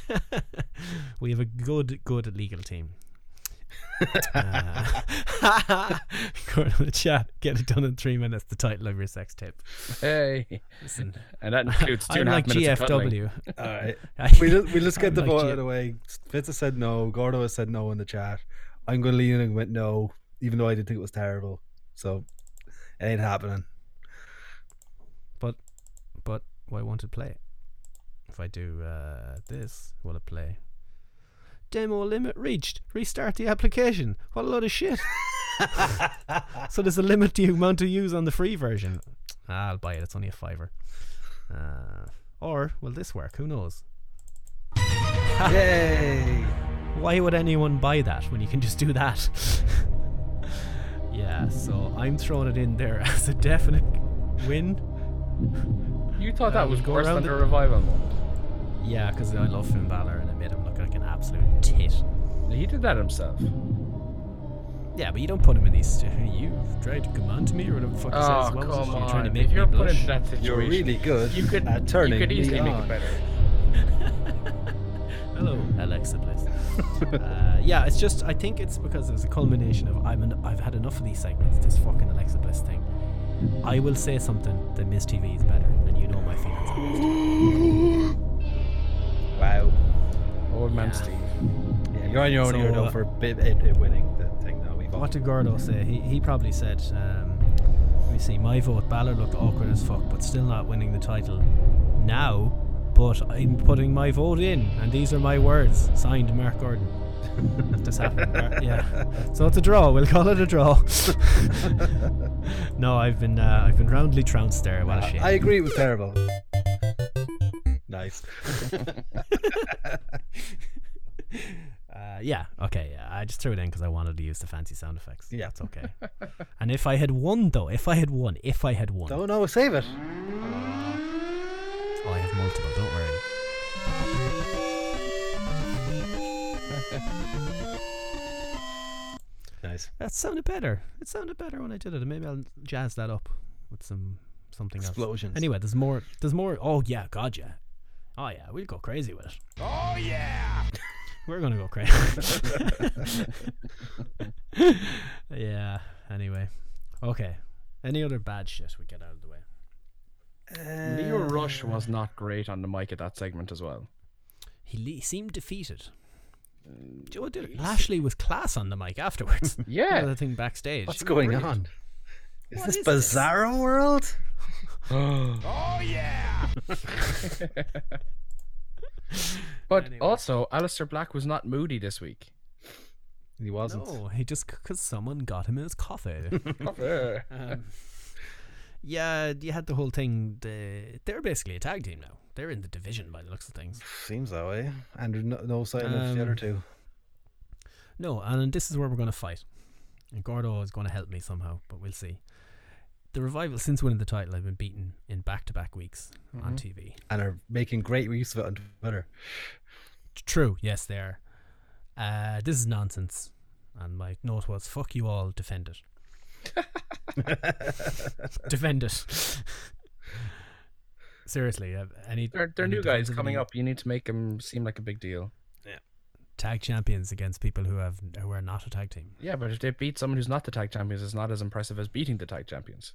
[LAUGHS] we have a good, good legal team. [LAUGHS] uh, go to the chat. Get it done in three minutes. The title of your sex tape. Hey. Listen, And that includes two I'm and a half like minutes of cuddling. GFW. All right. I- We just, we just get I'm the like vote out of the way. Fitz has said no. Gordo has said no in the chat. I'm going to lean in and went no, even though I didn't think it was terrible. So it ain't happening. But, but why won't it play? If I do uh, this, will it play? Demo limit reached. Restart the application. What a load of shit. [LAUGHS] so there's a limit to the amount to use on the free version. Ah, I'll buy it. It's only a fiver. Uh, or will this work? Who knows? Yay! Why would anyone buy that when you can just do that? [LAUGHS] yeah, so I'm throwing it in there [LAUGHS] as a definite win. You thought Uh, that was worse than the- the revival moment. Yeah, because I love Finn Balor and it made him look like an absolute tit. He did that himself. Yeah, but you don't put him in these. You've tried to command me, or whatever the fuck he Oh, says. What was it? come You're trying to on. make If you're me put blush. into that situation, You're really good you could, at turning you could me easily make it better. [LAUGHS] [LAUGHS] Hello. Alexa Bliss. [LAUGHS] uh, yeah, it's just I think it's because it's a culmination of I'm an, I've had enough of these segments. This fucking Alexa Bliss thing. I will say something that Miz TV is better, and you know my feelings on Miz TV. Wow. Old man Yeah. Steve. Yeah, you're on your own So, here though uh, for bit, it, it winning the thing now. We've all- What did Gordo say? He he probably said, um, let me see, my vote. Balor looked awkward as fuck, but still not winning the title now. But I'm putting my vote in, and these are my words. Signed, Mark Gordon. This [LAUGHS] happened. Yeah. So it's a draw. We'll call it a draw. [LAUGHS] no, I've been uh, I've been roundly trounced there. What a shame. I agree with terrible. Nice. [LAUGHS] Uh, yeah, okay, yeah. I just threw it in because I wanted to use the fancy sound effects. Yeah. That's okay. and if I had won, though, if I had won, if I had won, No, no, save it. Oh, I have multiple. Don't worry. [LAUGHS] Nice. That sounded better. It sounded better when I did it. and Maybe I'll jazz that up with some something Explosions. else. Anyway, there's more. There's more. Oh yeah, God yeah. Oh yeah, we'll go crazy with it. Oh, yeah. [LAUGHS] We're gonna go crazy. [LAUGHS] yeah. Anyway, okay. Any other bad shit we get out of the way? Lio Rush was not great on the mic at that segment as well. He le- seemed defeated. Joe did Lashley was class on the mic afterwards. [LAUGHS] Yeah. the thing backstage. What's going brilliant. on? Is What this is this? Bizarro World? [GASPS] Oh, yeah. [LAUGHS] But Anyway. also, Aleister Black was not moody this week. He wasn't. No, he just because someone got him in his coffee. [LAUGHS] Uh, um, yeah, you had the whole thing. The, they're basically a tag team now. They're in the division by the looks of things. Seems that way. And no, no sign of the Um, other two. No, and this is where we're going to fight. And Gordo is going to help me somehow, but we'll see. The revival, since winning the title, I've been beaten in back-to-back weeks on TV. And are making great use of it on Twitter. True, yes, they are. Uh, this is nonsense. And my note was, fuck you all, defend it. [LAUGHS] [LAUGHS] defend it. [LAUGHS] Seriously, uh, any they're they're any new guys coming up. You need to make them seem like a big deal. Yeah, Tag champions against people who have who are not a tag team. Yeah, but if they beat someone who's not the tag champions, it's not as impressive as beating the tag champions.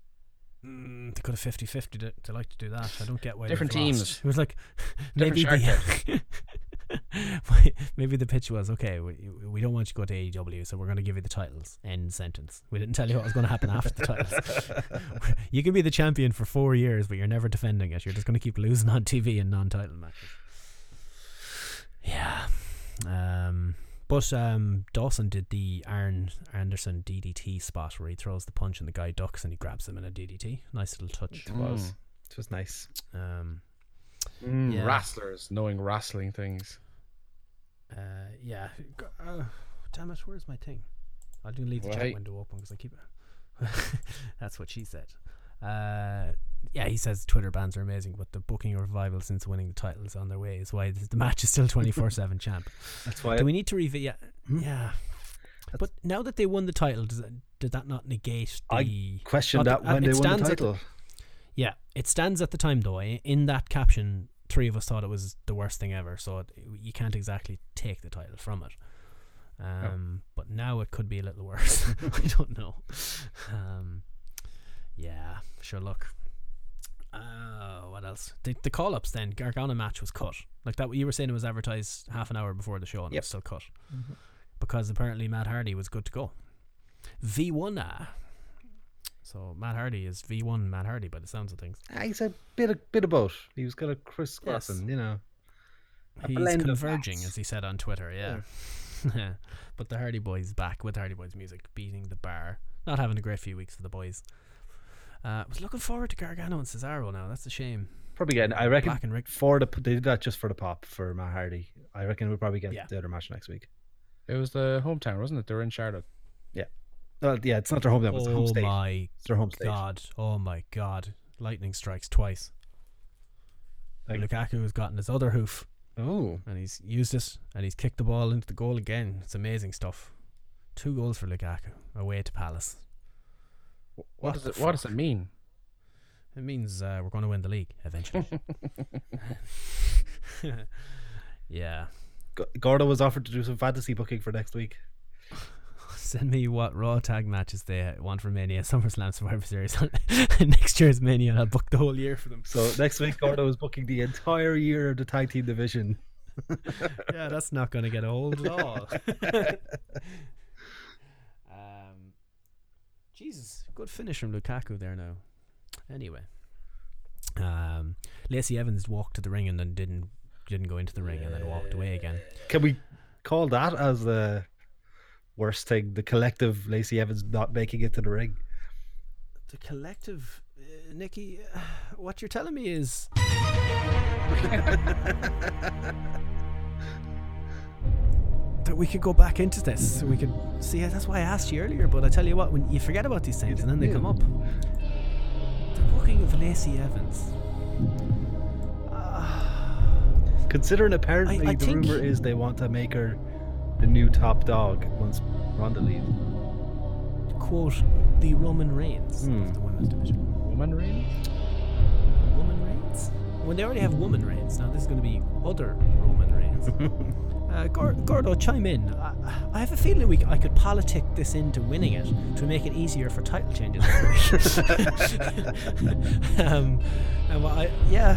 Mm, they could have 50 50 to, to like to do that. I don't get why. Different they've lost. teams. It was like [LAUGHS] maybe shark the, [LAUGHS] maybe the pitch was okay. We, we don't want you to go to AEW, so we're going to give you the titles. End sentence. We didn't tell you what was going to happen after the titles. [LAUGHS] you can be the champion for four years, but you're never defending it. You're just going to keep losing on TV in non-title matches. Yeah. Um. But um, Dawson did the Arn Anderson DDT spot where he throws the punch and the guy ducks and he grabs him in a DDT. Nice little touch. It was. It was nice. Um, Mm, Yeah. Wrestlers knowing wrestling things. uh, yeah. Uh, damn it, where's my thing? I'll do leave the chat window open because I keep it. [LAUGHS] That's what she said. Uh, yeah, he says Twitter bans are amazing, but the booking revival since winning the title is on their way. Is why the match is still twenty four seven champ. That's why. Do we need to revisit? Yeah, Hmm? yeah. But now that they won the title, does that, did that not negate the? I questioned Oh, that th- when they won the stands at title. Yeah, it stands at the time though. In that caption, three of us thought it was the worst thing ever. So it, you can't exactly take the title from it. Um, But now it could be a little worse. [LAUGHS] I don't know. Um, yeah, sure. Look. Uh, what else? The, the call ups then. Gargano match was cut. Like that. You were saying it was advertised half an hour before the show and it was still cut because apparently Matt Hardy was good to go. V1 ah. So Matt Hardy is V1 Matt Hardy by the sounds of things. Ah, he's a bit of bit of both. He was kind of crisscrossing, Yes. you know. He's converging, as he said on Twitter. Yeah. yeah. [LAUGHS] but the Hardy Boys back with Hardy Boys music, beating the bar. Not having a great few weeks for the boys. Uh, was looking forward to Gargano and Cesaro now. That's a shame. Probably getting. I reckon Black and Rick. for the they did that just for the pop for Matt Hardy. I reckon we'll probably get Yeah. the other match next week. It was the hometown, wasn't it? They were in Charlotte. Well, yeah, it's not their home. That was the home oh state. my It's their home state. god! Oh my god! Lightning strikes twice. Like- Lukaku has gotten his other hoof Oh, and he's used it and he's kicked the ball into the goal again. It's amazing stuff. Two goals for Lukaku away to Palace. What, What does the it? What does it mean? It means uh, we're going to win the league eventually. [LAUGHS] [LAUGHS] yeah. G- Gordo was offered to do some fantasy booking for next week. Send me what Raw tag matches they want for Mania, [LAUGHS] SummerSlam, Survivor Series. [LAUGHS] Next year's Mania, and I'll book the whole year for them. So next week, Gordo is booking the entire year of the tag team division. [LAUGHS] yeah, that's not going to get old at all. um, Jesus, good finish from Lukaku there now. Anyway, um, Lacey Evans walked to the ring and then didn't didn't go into the ring and then walked away again. Can we call that as the worst thing? The collective Lacey Evans not making it to the ring. The collective, uh, Nikki, uh, what you're telling me is. [LAUGHS] that we could go back into this. We could see. That's why I asked you earlier. But I tell you what, when you forget about these things and then they come up, the booking of Lacey Evans. Considering apparently I the rumor is they want to make her the new top dog once Ronda leaves. Quote the Roman Reigns Hmm. of the women's division. Woman Reigns? Woman Reigns? When they already have woman Reigns, now this is going to be other Roman Reigns. [LAUGHS] uh, Gor- Gordo, chime in. I, I have a feeling we c- I could politic this into winning it to make it easier for title changes. [LAUGHS] um, and what I, yeah.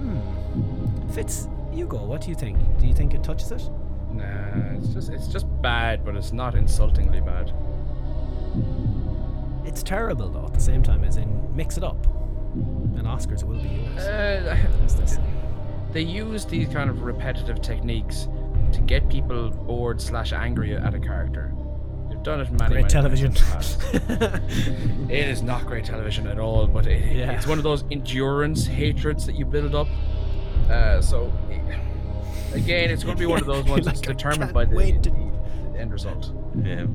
Hmm. Fitz, you go. What do you think? Do you think it touches it? Nah, it's just it's just bad, but it's not insultingly bad. It's terrible though. At the same time, as in mix it up, and Oscars will be yours. Uh, they use these kind of repetitive techniques to get people bored slash angry at a character. They've done it many, Great many television. times in the past. [LAUGHS] it is not great television at all, but it, Yeah. it's one of those endurance hatreds that you build up. Uh, so again, it's going to be one of those [LAUGHS] ones that's Like, I determined by the, to- the end result. Yeah.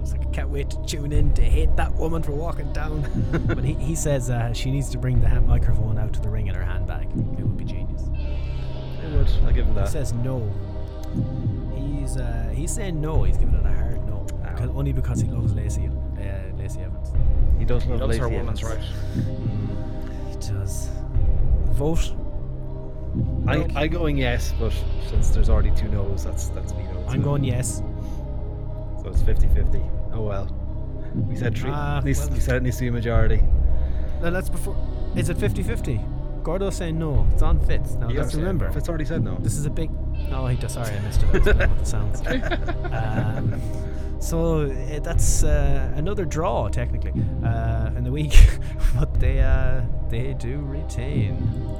It's like I can't wait to tune in to hate that woman for walking down. [LAUGHS] but he, he says uh, she needs to bring the ha- microphone out to the ring in her handbag. It would be genius. I would. I'll give him that. He says no. He's uh, he's saying no. He's giving it a hard no. Because- only because he loves Lacey uh, Lacey Evans. He does He love loves her Lacey woman's Evans. right. He does. Vote. I, I going yes, but since there's already two no's, that's that's me no. I'm going yes. So it's 50-50. Oh well. We said three. Needs- well. we said it needs to be a majority. No, that's before. Is it 50-50? Gordo's saying no. It's on Fitz. Now You let's remember. Fitz already said no. This is a big. No, he does. Sorry, I missed it. I with the sounds. [LAUGHS] Um, so uh, that's uh, another draw technically uh, in the week, [LAUGHS] but they uh, they do retain.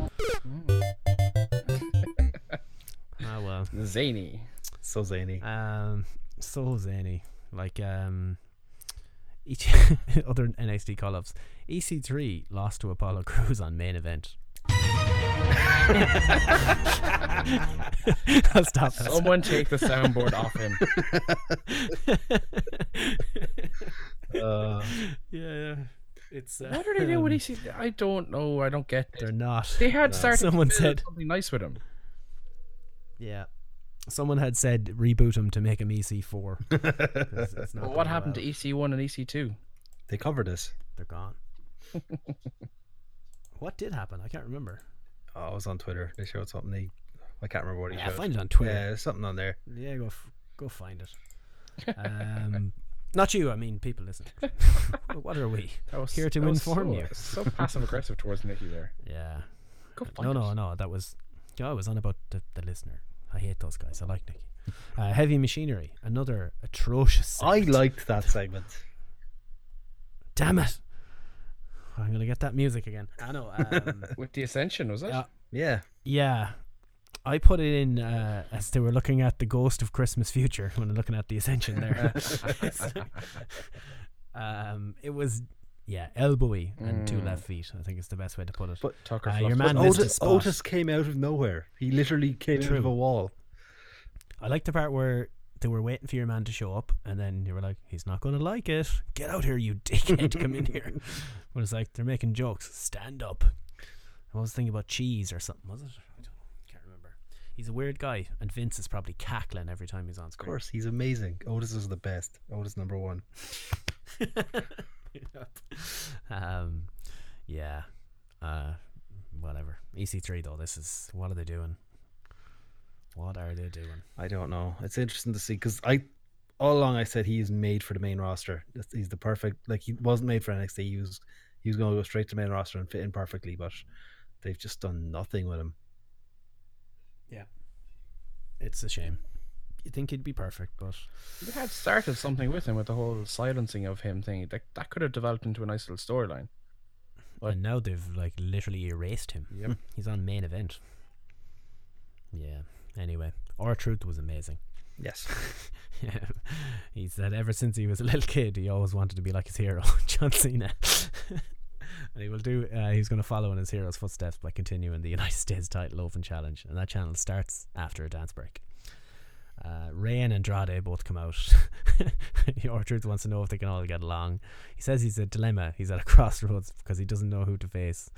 Zany. So zany. Um, so zany. Like um, each [LAUGHS] other NXT call-ups. EC3 lost to Apollo [LAUGHS] Crews on main event. [LAUGHS] I'll stop. that. Someone take the soundboard off him. Uh, yeah, yeah. It's uh, What are they doing with um, EC? I don't know. I don't get They're it. not. They had started Someone said- something nice with him. Yeah. Someone had said reboot him to make him EC4. It's- it's not But what going happened well. to EC1 and E EC2? they covered us. They're gone. [LAUGHS] what did happen? I can't remember. Oh, it was on Twitter. They showed something. They, I can't remember what he Yeah, showed. find it on Twitter. Yeah, there's something on there. Yeah, go f- go find it. [LAUGHS] Um, not you. I mean, people listen. [LAUGHS] what are we That was here to that was inform so, you? So passive aggressive towards Nikki there. Yeah. Go No, find no, it. no. That was. Yeah, I was on about the, the listener. I hate those guys. I like Nicky. Uh, heavy machinery. Another atrocious. I liked that segment. Damn it! I'm gonna get that music again. I know. Um, [LAUGHS] With the Ascension, was it? Yeah. Yeah. Yeah. I put it in uh, as they were looking at the ghost of Christmas future [LAUGHS] when they're looking at the Ascension there. [LAUGHS] um, it was, yeah, elbowy and two Mm. left feet. I think it's the best way to put it. But Tucker Uh, your man But Otis. Otis came out of nowhere. He literally came out of True. a wall. I like the part where they were waiting for your man to show up, and then you were like, "He's not going to like it. Get out here, you [LAUGHS] dickhead! Come in here." [LAUGHS] But it's like they're making jokes. Stand up. I was thinking about cheese or something. Was it? I don't, know. can't remember. He's a weird guy, and Vince is probably cackling every time he's on screen. Of course, he's amazing. Otis is the best. Otis number one. [LAUGHS] [LAUGHS] um, yeah. Uh, whatever. EC3 though. This is what are they doing? What are they doing? I don't know. It's interesting to see because I all along I said he is made for the main roster. He's the perfect like he wasn't made for NXT. He was he was going to go straight to the main roster and fit in perfectly, but they've just done nothing with him. Yeah, it's a shame. You think he'd be perfect, but They had started something with him with the whole silencing of him thing. That that could have developed into a nice little storyline. What? and now they've like literally erased him. Yep. [LAUGHS] He's on main event. Yeah. Anyway, R-Truth was amazing. Yes. yeah. [LAUGHS] He said ever since he was a little kid, he always wanted to be like his hero, [LAUGHS] John Cena. and he will do. Uh, he's going to follow in his hero's footsteps by continuing the United States Title Open Challenge, and that channel starts after a dance break. Uh, Rey and Andrade both come out. [LAUGHS] R-Truth wants to know if they can all get along. He says he's a dilemma. He's at a [LAUGHS] crossroads because he doesn't know who to face.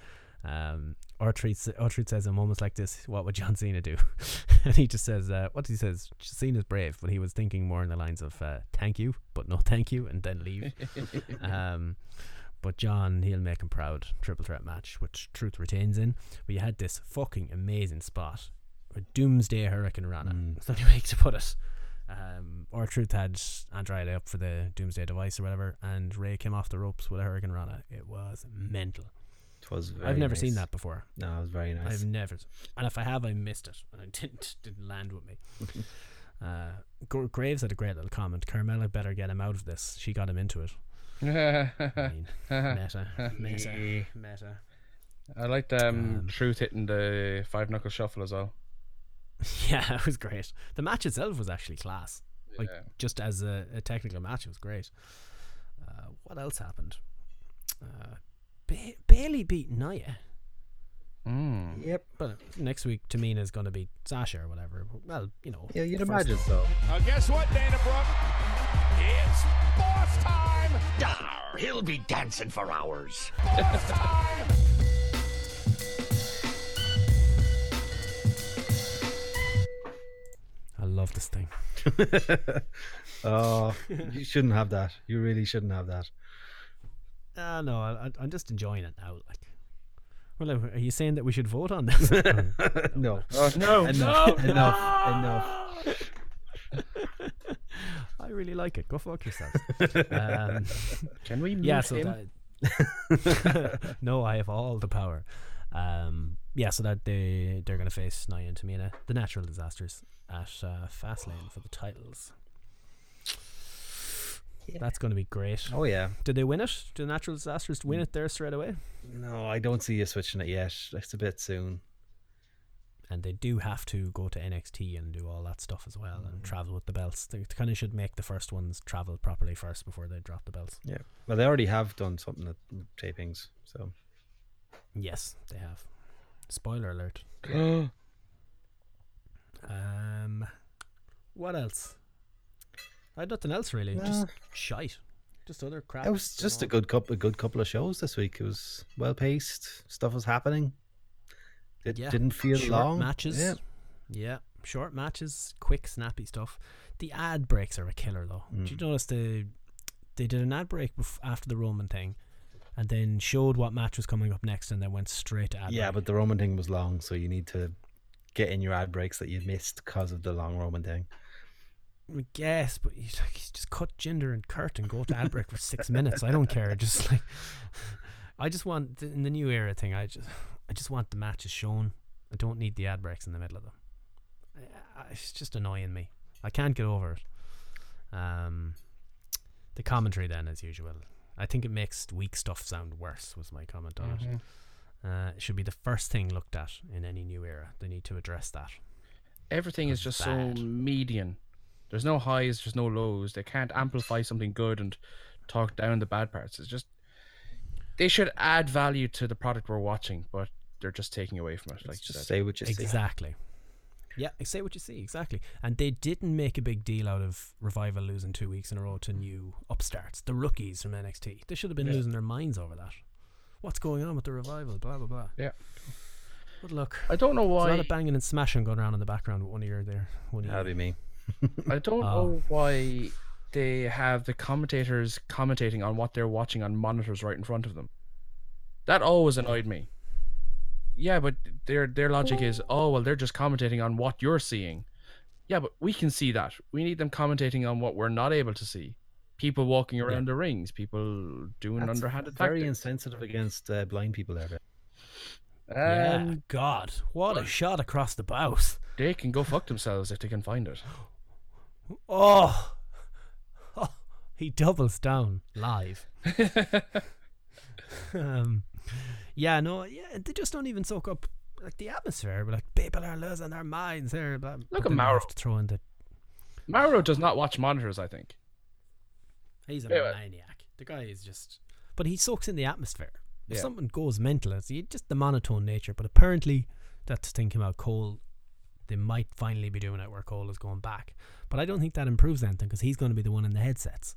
Um, R-Truth, R-Truth says in moments like this, what would John Cena do? [LAUGHS] and he just says, uh, what he says, Cena's brave, but he was thinking more in the lines of uh, thank you, but no thank you, and then leave. um, but John, he'll make him proud. Triple threat match, which Truth retains in. But you had this fucking amazing spot. A doomsday hurricanrana. That's the only way to put it. Um, or Truth had Andrade up for the doomsday device or whatever, and Rey came off the ropes with a hurricanrana. It was mental. It was I've never nice. seen that before. No, it was very nice. I've never, and if I have, I missed it. And it [LAUGHS] didn't didn't land with me. [LAUGHS] uh, Graves had a great little comment. Carmella better get him out of this. She got him into it. I mean, [LAUGHS] meta, meta, meta. I liked um, Um, Truth hitting the five knuckle shuffle as well. [LAUGHS] Yeah, it was great. The match itself was actually class. Like just as a, a technical match, it was great. Uh, what else happened? Uh, ba- Bayley beat Nia. Mm. Yep. But next week, Tamina's going to beat Sasha or whatever. Well, you know. Yeah, you'd first- imagine so. Now guess what, Dana Brooke? It's boss time! Dar, he'll be dancing for hours. Boss time! Love this thing. [LAUGHS] oh, you shouldn't have that. You really shouldn't have that. Uh, no, I, I- I'm just enjoying it now. Like, well, are you saying that we should vote on this? [LAUGHS] no. [LAUGHS] Oh, no, Enough. no, enough. Enough. I really like it. Go fuck yourself. um, Can we mute yeah, so him? that, no, I have all the power. Um, yeah, so that they they're gonna face Nia and Tamina, the natural disasters, at uh, Fastlane for the titles. That's going to be great. Oh yeah. Did they win it? Did the natural disasters win it there straight away? No, I don't see you switching it yet. It's a bit soon. And they do have to go to NXT and do all that stuff as well and travel with the belts. They kind of should make the first ones travel properly first before they drop the belts. Yeah. Well, they already have done something at tapings, so Yes, they have. Spoiler alert. [GASPS] Um, what else? I had nothing else really. Just shite. Just other crap. it was just a good couple, a good couple of shows this week. It was well paced. Stuff was happening. It Yeah, didn't feel short long. matches. Yeah. Yeah, short matches, quick, snappy stuff. The ad breaks are a killer though. Did you Mm. notice the they did an ad break bef- after the Roman thing, and then showed what match was coming up next, and then went straight to ad Yeah, break. but the Roman thing was long, so you need to get in your ad breaks that you missed because of the long Roman thing. I guess, but you like, you just cut Jinder and Kurt and go to ad break for six minutes. I don't care. [LAUGHS] Just like I just want th- in the new era thing. I just I just want the matches shown. I don't need the ad breaks in the middle of them. I- I- It's just annoying me. I can't get over it. Um, the commentary then, as usual, I think it makes weak stuff sound worse. Was my comment on Mhm. it. Uh, it should be the first thing looked at in any new era. They need to address that. Everything is just bad. so median. There's no highs, there's no lows. They can't amplify something good and talk down the bad parts. It's just they should add value to the product we're watching, but they're just taking away from it. Like you Just say what you see. Exactly. Yeah, say what you see. Exactly. And they didn't make a big deal out of Revival losing two weeks in a row to new upstarts, the rookies from NXT. They should have been Yeah. losing their minds over that. What's going on with the Revival? Blah, blah, blah. Yeah. But look, I don't know there's a lot of banging and smashing going around in the background with one ear there. One That'd ear. be me. [LAUGHS] I don't Oh. know ah. why they have the commentators commentating on what they're watching on monitors right in front of them. That always annoyed me. Yeah, but their their logic is, oh well, they're just commentating on what you're seeing. Yeah, but we can see that. We need them commentating on what we're not able to see. People walking around the rings, people doing That's underhanded very tactics. insensitive against uh, blind people there. yeah, Um, God, what a shot across the bows. they can go fuck themselves if they can find it. Oh, oh he doubles down live. [LAUGHS] um, yeah, no, yeah, they just don't even soak up like the atmosphere. But like people are losing their minds here. But, Look at Mauro. to throw in the. Mauro does not watch monitors. I think. He's a Yeah, maniac. The guy is just, but he soaks in the atmosphere. If Yeah. something goes mental, it's just the monotone nature. But apparently, that's thinking about. Cole, they might finally be doing it where Cole is going back. But I don't think that improves anything because he's going to be the one in the headsets.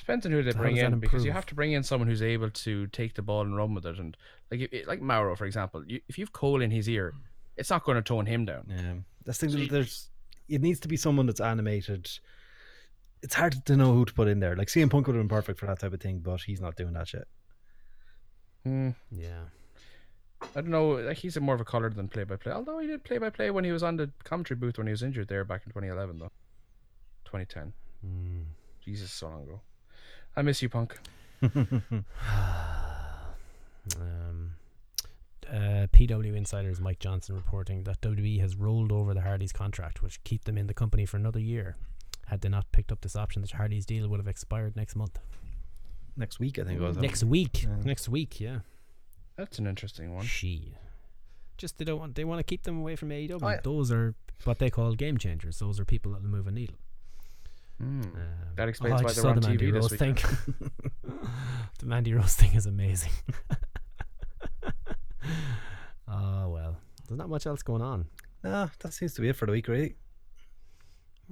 Depends on who they bring in because you have to bring in someone who's able to take the ball and run with it. And like if- like Mauro, for example, you, if you've Cole in his ear, it's not going to tone him down. Yeah, that's the thing. There's it needs to be someone that's animated. It's hard to know who to put in there. Like CM Punk would have been perfect for that type of thing, but he's not doing that shit. Hmm. Yeah. I don't know. Like he's more of a color than play by play. Although he did play by play when he was on the commentary booth when he was injured there back in 2011, though. 2010. Hmm. Jesus, so long ago. I miss you, Punk. [SIGHS] Um, uh, PW Insiders Mike Johnson reporting that WWE has rolled over the Hardys contract, which keep them in the company for another year. Had they not picked up this option, the Hardys deal would have expired next month. Next week, I think it was. Next week, Yeah. next week, yeah. That's an interesting one. She, just they don't want they want to keep them away from AEW. Oh, yeah. Those are what they call game changers. Those are people that'll move a needle. Hmm. Um, That explains I why just they're saw on the Mandy TV Rose thing. [LAUGHS] [LAUGHS] the Mandy Rose thing is amazing. oh [LAUGHS] well, there's not much else going on. Nah, that seems to be it for the week, really.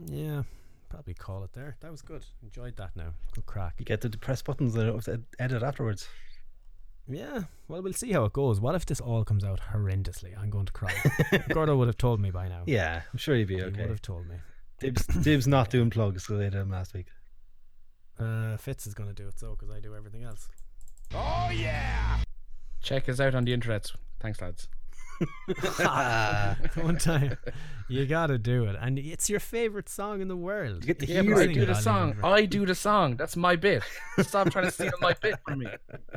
Yeah, probably call it there. That was good. Enjoyed that. Now, good crack. You get to press buttons and ed- edit afterwards. Yeah. Well, we'll see how it goes. What if this all comes out horrendously? I'm going to cry. Gordo would have told me by now. Yeah, I'm sure he'd be he okay. would have told me. Dibs, Dibs not doing plugs because they did them last week. Uh, Fitz is going to do it so because I do everything else. Oh, yeah! Check us out on the internet. Thanks, lads. [LAUGHS] One time, [LAUGHS] you gotta do it, and it's your favorite song in the world. You get to Yeah, you I do the song. I do the song. That's my bit. Stop trying to steal my bit from me.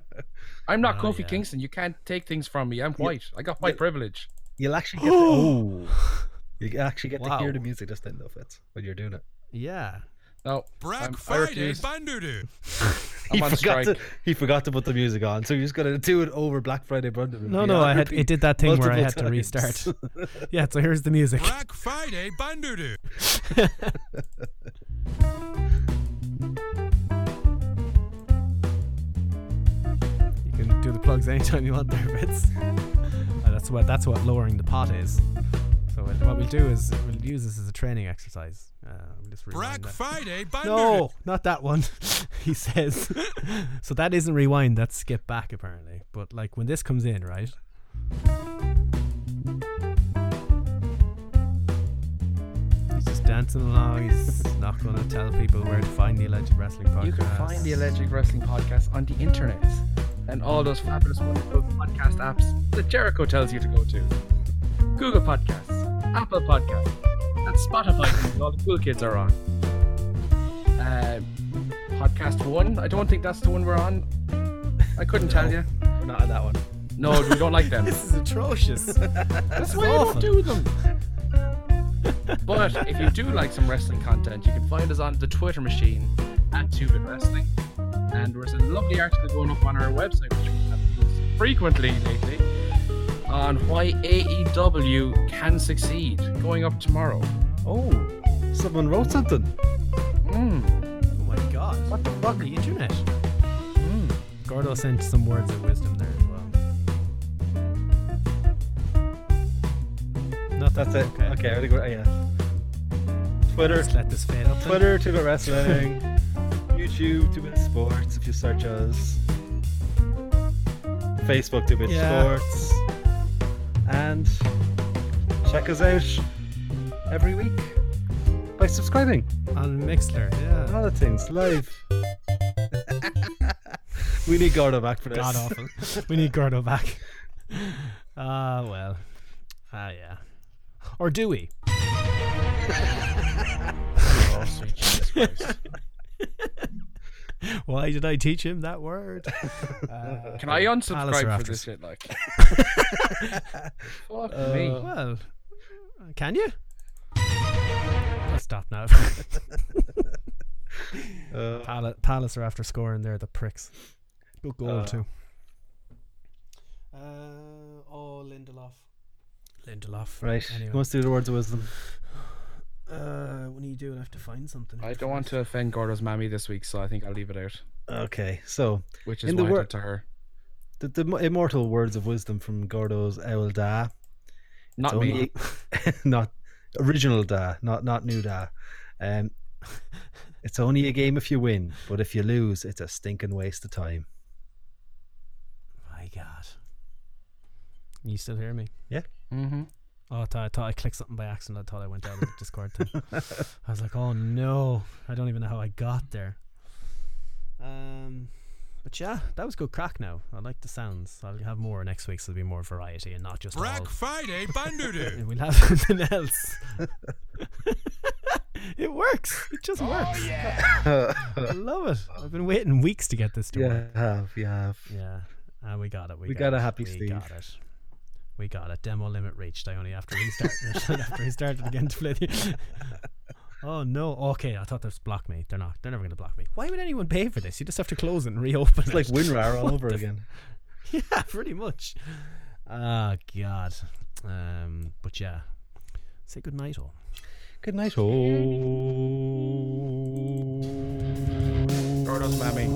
[LAUGHS] I'm not Oh, Kofi yeah. Kingston. You can't take things from me. I'm white. I got white privilege. You'll actually [GASPS] get to, oh, you actually get to hear the music just then, though, Fitz, when you're doing it. Yeah. No, Black I'm, Friday refuse. Bandoodoo. [LAUGHS] I'm he on forgot strike. to he forgot to put the music on, so you're just gonna do it over Black Friday Bundle. No, no, I had it did that thing where I had to restart. [LAUGHS] yeah, so here's the music. Black Friday Bandoodoo. [LAUGHS] You can do the plugs anytime you want there, Fitz. Uh, that's what that's what lowering the pot is. So what what we'll do is we'll use this as a training exercise. Uh, we'll just rewind Black that. Friday Bandoodoo. No, not that one. [LAUGHS] he says. [LAUGHS] so that isn't rewind. That's skip back apparently. But like when this comes in, right? He's just dancing along. He's [LAUGHS] not going to tell people where to find the alleged wrestling podcast. You can find the Alleged Wrestling Podcast on the internet and all those fabulous, wonderful podcast apps that Jericho tells you to go to. Google Podcasts, Apple Podcast, and Spotify, all the cool kids are on. Uh, podcast one, I don't think that's the one we're on. I couldn't tell you. We're not on that one. No, we don't like them. [LAUGHS] This is atrocious. That's why I don't do them. but if you do like some wrestling content, you can find us on the Twitter machine at Two Bit Wrestling. And there's a lovely article going up on our website, which we have used frequently lately, on why AEW can succeed, going up tomorrow. Oh, someone wrote something. Mm. oh my god. What the fuck? The internet. Mm. Gordo sent some words of wisdom there as well. Nothing. That's it. Okay. Okay, I think we're, yeah. Twitter, Let's let this fade up. Twitter, Two Bit Wrestling, [LAUGHS] YouTube, Two Bit Sports. If you search us, Facebook, Two Bit Yeah. Sports, and check us out every week by subscribing. on Mixlr. Yeah. Other things live. [LAUGHS] we need Gordo back for this. God awful. we need Gordo back. Ah, well. Ah, yeah. Or do we? [LAUGHS] Oh, sweet Jesus Christ. [LAUGHS] [LAUGHS] Why did I teach him that word? [LAUGHS] Uh, Can I Palace unsubscribe for this shit? Like, [LAUGHS] fuck Uh, me. Well, can you? I'll stop now. Uh, Palace, Palace are after scoring there, the pricks. Good goal, Uh, too. Uh, oh, Lindelof. Lindelof. right. Anyway. Who wants to do the words of wisdom? Uh, when are you doing? I have to find something. I don't want to offend Gordo's mammy this week, so I think I'll leave it out. Okay, so Which is In the why I wor- to her. the, the immortal words of wisdom from Gordo's Owl Da. Not It's me. only- [LAUGHS] not original Da, not not new Da. Um, it's only a game if you win, but if you lose, it's a stinking waste of time. My God. You still hear me? Yeah. Mm-hmm. Oh, I thought, I thought I clicked something by accident. I thought I went out of the Discord thing. I was like, oh no, I don't even know how I got there. Um, but yeah, that was good crack. Now I like the sounds. I'll have more next week, so there'll be more variety and not just all. Black Friday Bandudu. And [LAUGHS] we'll have [LAUGHS] something else. [LAUGHS] it works. It just works. Yeah. I love it. I've been waiting weeks to get this to you work. have, you have. Yeah, and we got it. We, We got, got a it. happy we Steve. got it. We got it. Demo limit reached. I only have to restart after he started again to play. The [LAUGHS] oh no. Okay, I thought they'd block me. They're not. They're never going to block me. Why would anyone pay for this? You just have to close it and reopen It's it. like WinRAR [LAUGHS] all over the f- again. [LAUGHS] Yeah, pretty much. Ah, God. Um, but yeah. Say good night, all. Good night, oh. Gordo's mammy.